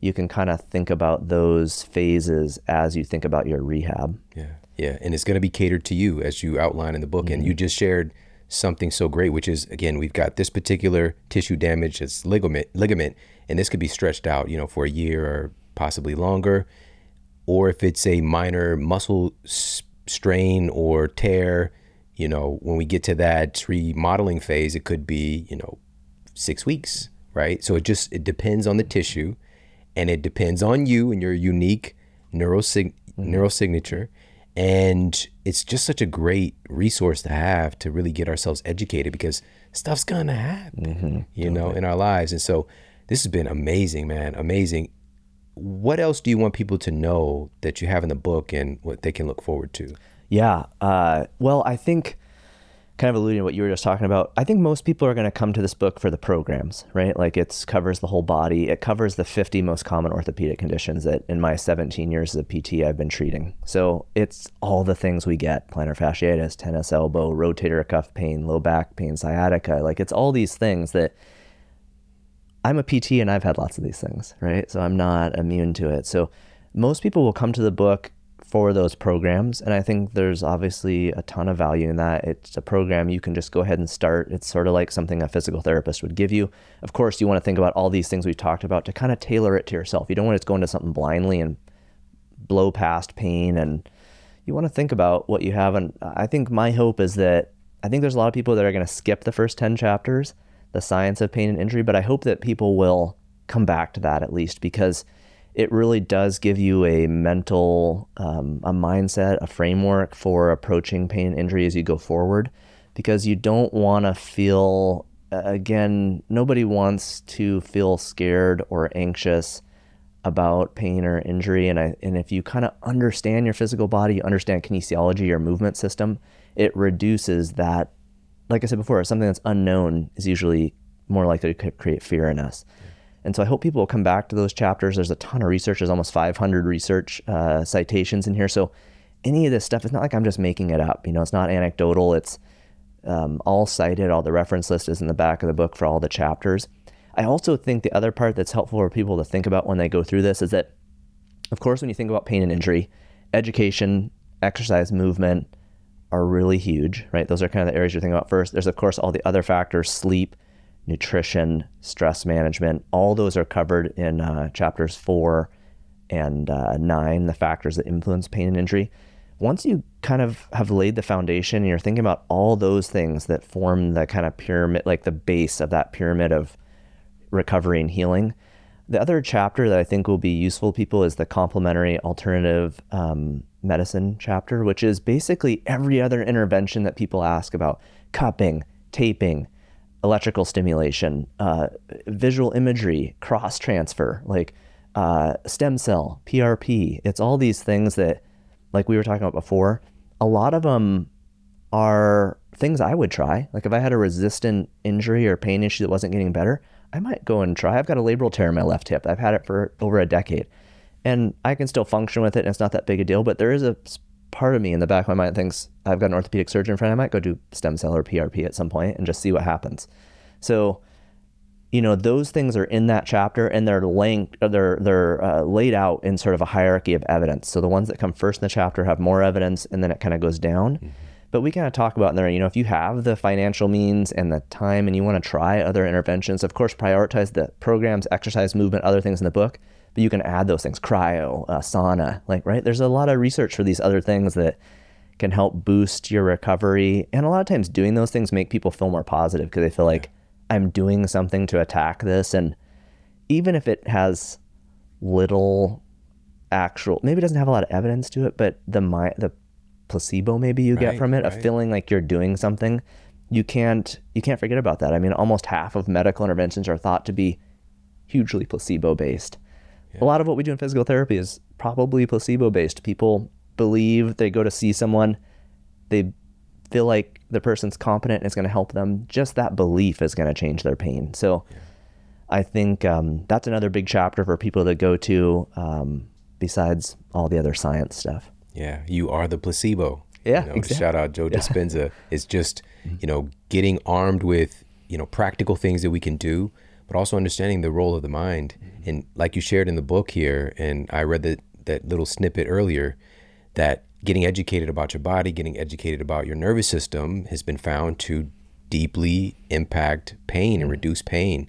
you can kind of think about those phases as you think about your rehab Yeah. Yeah. And it's going to be catered to you as you outline in the book. And you just shared something so great, which is again, we've got this particular tissue damage, it's ligament, ligament, and this could be stretched out, you know, for a year or possibly longer. Or if it's a minor muscle s- strain or tear, you know, when we get to that remodeling phase, it could be, you know, six weeks, right? So it just it depends on the tissue, and it depends on you and your unique neurosig- mm-hmm. neurosignature, and it's just such a great resource to have to really get ourselves educated because stuff's gonna happen, mm-hmm. you know, in our lives. And so this has been amazing, man, amazing. What else do you want people to know that you have in the book and what they can look forward to? Yeah. Uh, well, I think kind of alluding to what you were just talking about, I think most people are going to come to this book for the programs, right? Like it covers the whole body. It covers the 50 most common orthopedic conditions that in my 17 years as a PT I've been treating. So it's all the things we get plantar fasciitis, tennis elbow, rotator cuff pain, low back pain, sciatica. Like it's all these things that I'm a PT and I've had lots of these things, right? So I'm not immune to it. So most people will come to the book for those programs. And I think there's obviously a ton of value in that. It's a program you can just go ahead and start. It's sort of like something a physical therapist would give you. Of course, you want to think about all these things we've talked about to kind of tailor it to yourself. You don't want to go into something blindly and blow past pain and you want to think about what you have and i think my hope is that i think there's a lot of people that are going to skip the first 10 chapters the science of pain and injury but i hope that people will come back to that at least because it really does give you a mental um, a mindset a framework for approaching pain and injury as you go forward because you don't want to feel again nobody wants to feel scared or anxious about pain or injury and I and if you kind of understand your physical body, you understand kinesiology, your movement system, it reduces that like I said before, something that's unknown is usually more likely to create fear in us. And so I hope people will come back to those chapters. There's a ton of research. There's almost 500 research uh, citations in here. So any of this stuff, it's not like I'm just making it up. You know, it's not anecdotal. It's um, all cited. All the reference list is in the back of the book for all the chapters. I also think the other part that's helpful for people to think about when they go through this is that, of course, when you think about pain and injury, education, exercise, movement are really huge, right? Those are kind of the areas you're thinking about first. There's, of course, all the other factors sleep, nutrition, stress management. All those are covered in uh, chapters four and uh, nine, the factors that influence pain and injury. Once you kind of have laid the foundation and you're thinking about all those things that form the kind of pyramid, like the base of that pyramid of recovery and healing. The other chapter that I think will be useful to people is the complementary alternative um, medicine chapter, which is basically every other intervention that people ask about cupping, taping, electrical stimulation, uh, visual imagery, cross transfer, like uh, stem cell, PRP. It's all these things that, like we were talking about before, a lot of them are things I would try. Like if I had a resistant injury or pain issue that wasn't getting better, I might go and try. I've got a labral tear in my left hip. I've had it for over a decade. And I can still function with it and it's not that big a deal, but there is a part of me in the back of my mind that thinks I've got an orthopedic surgeon friend. I might go do stem cell or PRP at some point and just see what happens. So, you know, those things are in that chapter and they're linked, they're they're uh, laid out in sort of a hierarchy of evidence. So the ones that come first in the chapter have more evidence, and then it kind of goes down. Mm-hmm. But we kind of talk about in there, you know, if you have the financial means and the time and you want to try other interventions, of course, prioritize the programs, exercise, movement, other things in the book. But you can add those things, cryo, uh, sauna, like right. There's a lot of research for these other things that can help boost your recovery, and a lot of times doing those things make people feel more positive because they feel like I'm doing something to attack this, and even if it has little actual, maybe it doesn't have a lot of evidence to it, but the my the placebo maybe you right, get from it right. of feeling like you're doing something you can't you can't forget about that. I mean almost half of medical interventions are thought to be hugely placebo based yeah. a lot of what we do in physical therapy is probably placebo based people believe they go to see someone they feel like the person's competent and it's going to help them, just that belief is going to change their pain. So yeah. I think um, that's another big chapter for people to go to um, besides all the other science stuff. Yeah, you are the placebo. Yeah, you know, exactly. Shout out Joe yeah. Dispenza. It's just, you know, getting armed with, you know, practical things that we can do, but also understanding the role of the mind. And like you shared in the book here, and I read that, that little snippet earlier, that getting educated about your body, getting educated about your nervous system has been found to deeply impact pain and mm-hmm. reduce pain.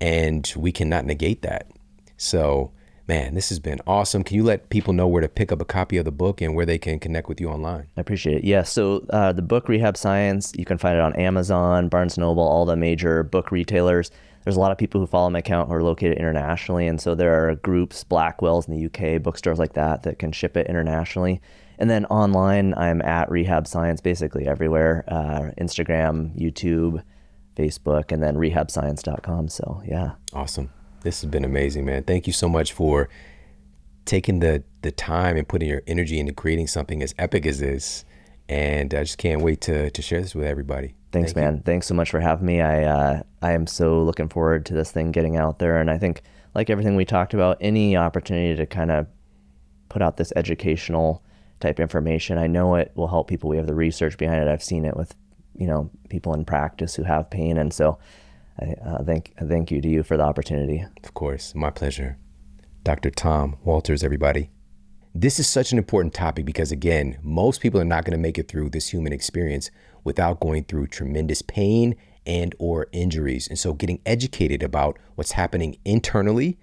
And we cannot negate that. So, man, this has been awesome. Can you let people know where to pick up a copy of the book and where they can connect with you online? I appreciate it. Yeah. So uh, the book Rehab Science, you can find it on Amazon, Barnes Noble, all the major book retailers. There's a lot of people who follow my account who are located internationally, and so there are groups, Blackwells in the UK, bookstores like that that can ship it internationally. And then online, I'm at Rehab Science basically everywhere: uh, Instagram, YouTube, Facebook, and then rehabscience.com. So yeah. Awesome. This has been amazing, man. Thank you so much for taking the the time and putting your energy into creating something as epic as this. And I just can't wait to to share this with everybody. Thanks, Thank man. You. Thanks so much for having me. I uh, I am so looking forward to this thing getting out there, and I think like everything we talked about, any opportunity to kind of put out this educational type information, I know it will help people. We have the research behind it. I've seen it with you know people in practice who have pain, and so I uh, thank thank you to you for the opportunity. Of course, my pleasure. Dr. Tom Walters, everybody. This is such an important topic because again, most people are not going to make it through this human experience without going through tremendous pain and or injuries. And so getting educated about what's happening internally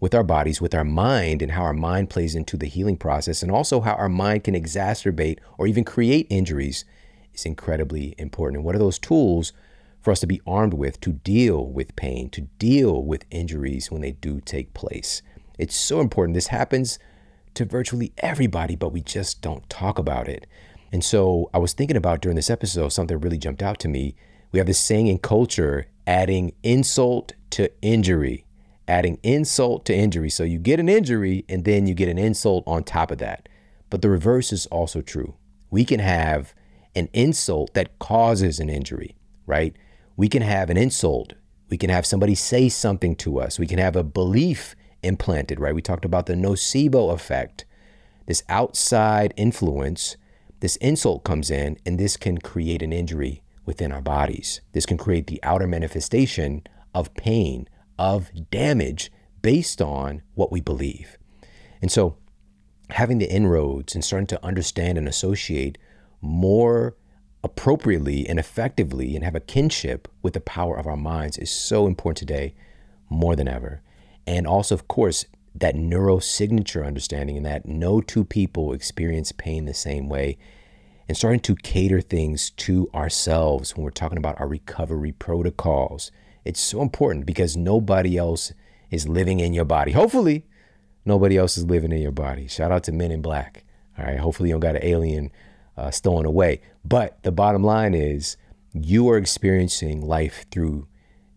with our bodies, with our mind and how our mind plays into the healing process and also how our mind can exacerbate or even create injuries is incredibly important. And what are those tools for us to be armed with to deal with pain, to deal with injuries when they do take place. It's so important. This happens to virtually everybody, but we just don't talk about it. And so I was thinking about during this episode, something really jumped out to me. We have this saying in culture adding insult to injury, adding insult to injury. So you get an injury and then you get an insult on top of that. But the reverse is also true. We can have an insult that causes an injury, right? we can have an insult. We can have somebody say something to us. We can have a belief implanted, right? We talked about the nocebo effect. This outside influence, this insult comes in, and this can create an injury within our bodies. This can create the outer manifestation of pain, of damage based on what we believe. And so, having the inroads and starting to understand and associate more appropriately and effectively and have a kinship with the power of our minds is so important today more than ever. And also, of course, that neurosignature understanding and that no two people experience pain the same way and starting to cater things to ourselves when we're talking about our recovery protocols. It's so important because nobody else is living in your body. Hopefully, nobody else is living in your body. Shout out to Men in Black. All right. Hopefully, you don't got an alien uh, stolen away. But the bottom line is you are experiencing life through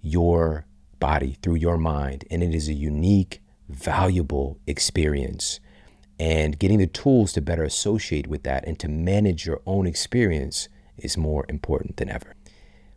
your body, through your mind, and it is a unique, valuable experience. And getting the tools to better associate with that and to manage your own experience is more important than ever.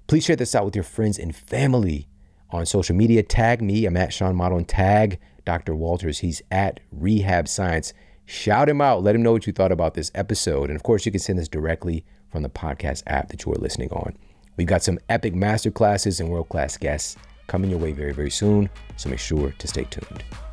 Please share this out with your friends and family on social media. Tag me, I'm at Shawn Model, and tag Dr. Walters. He's at Rehab Science. Shout him out. Let him know what you thought about this episode. And of course, you can send this directly from the podcast app that you are listening on. We've got some epic masterclasses and world class guests coming your way very, very soon. So make sure to stay tuned.